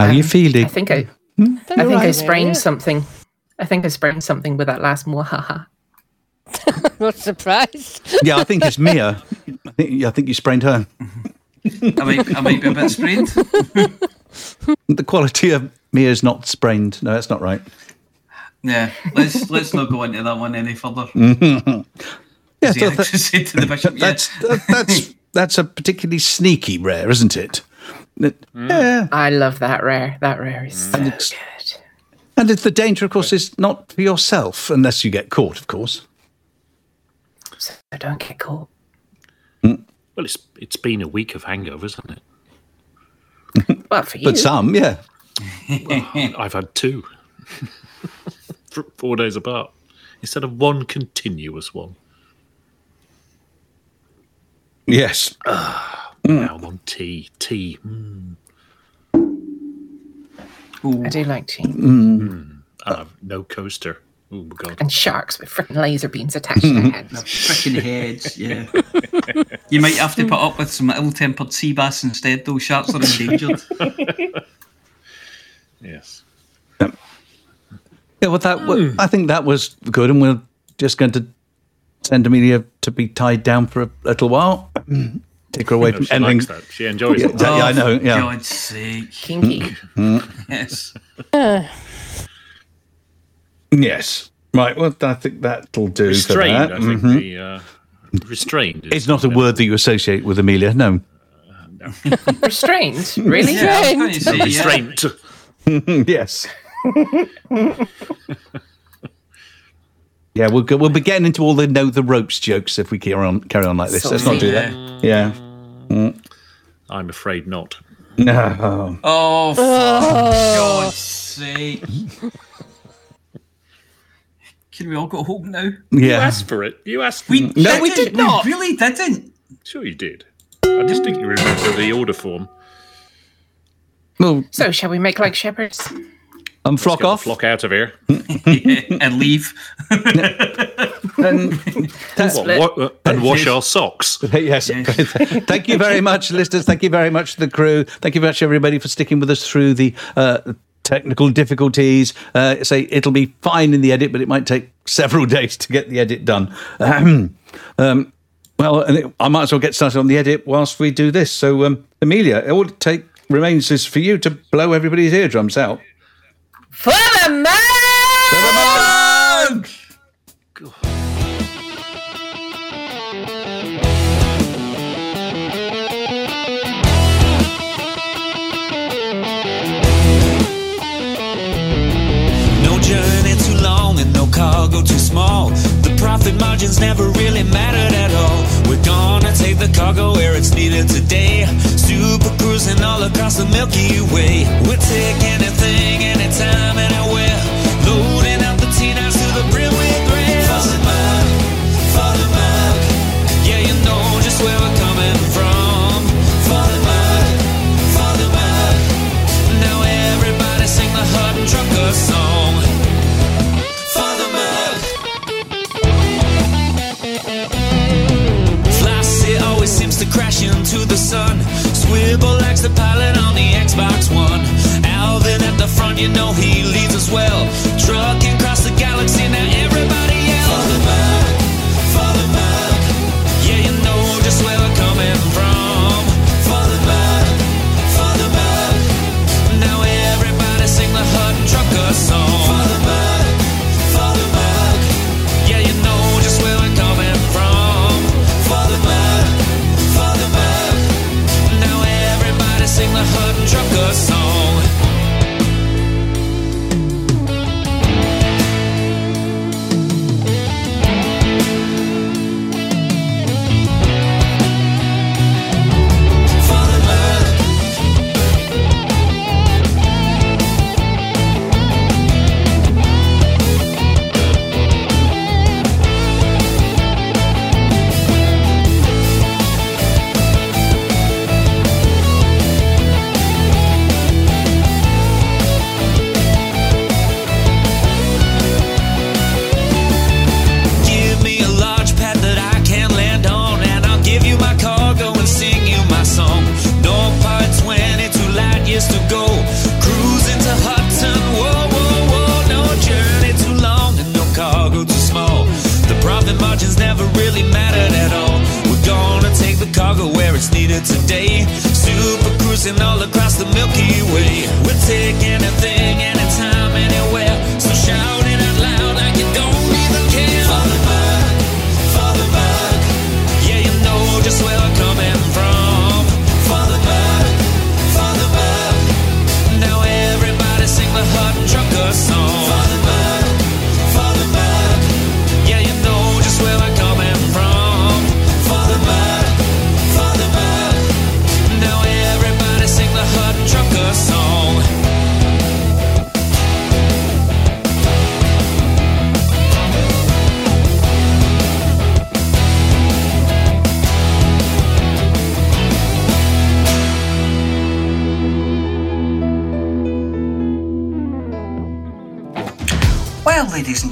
How are you feeling?
I think I,
Hmm?
I think I sprained
Amelia.
something. I think I sprained something with that last mwahaha.
Not surprised.
yeah, I think it's Mia. I think, I think you sprained her.
I might, I might be a bit sprained.
The quality of Mia's not sprained. No, that's not right.
Yeah, let's let's not go into that one any further.
Yeah,
As he
so
actually
that-
to the bishop, yeah.
that's that, that's that's a particularly sneaky rare, isn't it? That- mm. Yeah,
I love that rare. That rare is mm. so
and it's
good.
and it's the danger, of course, is not for yourself unless you get caught, of course.
So don't get caught. Mm.
Well, it's it's been a week of hangovers, hasn't it?
Well, for you.
But some, yeah.
Well, I've had two, four days apart, instead of one continuous one.
Yes. Ah. Mm.
Now I'm on tea. Tea. Mm.
I do like tea.
Mm. And I've no coaster. Oh my god.
And sharks with freaking laser beams attached to their mm. heads.
Freaking heads, yeah. you might have to put up with some ill-tempered sea bass instead, Those Sharks are endangered.
Yes.
Yeah, well, that wa- hmm. I think that was good, and we're just going to send Amelia to be tied down for a little while. Take her away
No,
from
she
anything.
likes that. She enjoys
yeah,
it.
that- yeah, I know.
For
Yeah.
God's sake.
Kinky.
Mm.
Yes.
Uh,
Yes. Right. Well, I think that'll do.
Restrained,
for
I
that.
think.
Mhm.
The, uh, restrained. Is
It's not a word that you associate with Amelia. No.
Restrained? Really?
Yeah, I was going to say, yeah.
restraint.
yes. Yeah, we'll go, we'll be getting into all the know the ropes jokes if we carry on carry on like this. Let's not do that. Yeah. Mm.
I'm afraid not.
No.
Oh, for
Oh.
God's sake. Can we all go home now?
You
Yeah.
asked for it. You asked for
We.
No, we
didn't.
did not.
We really didn't.
Sure, you did. I distinctly remember the order form.
Well,
So, shall we make like shepherds?
And flock
Get the
off.
flock out of here.
and leave.
And,
What, what, uh, and wash our socks.
yes. Thank you very much, listeners. Thank you very much to the crew. Thank you very much, everybody, for sticking with us through the uh, technical difficulties. Uh, say it'll be fine in the edit, but it might take several days to get the edit done. Ahem. um, well, and it, I might as well get started on the edit whilst we do this. So, um, Amelia, all it take remains is for you to blow everybody's eardrums out.
For the journey
too long, and no
cargo too small profit margins never really mattered at all. We're gonna take the cargo where it's needed today. Super cruising all across the Milky Way. We'll take anything, anytime. station to the sun. Swivel X the pilot on the Xbox One. Alvin at the front, you know he leads us well. Trucking across the galaxy now.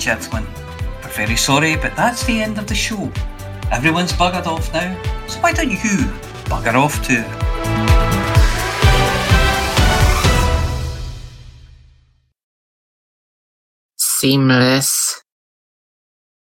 gentlemen. We're very sorry, but that's the end of the show. Everyone's buggered off now, so why don't you bugger off too?
Seamless.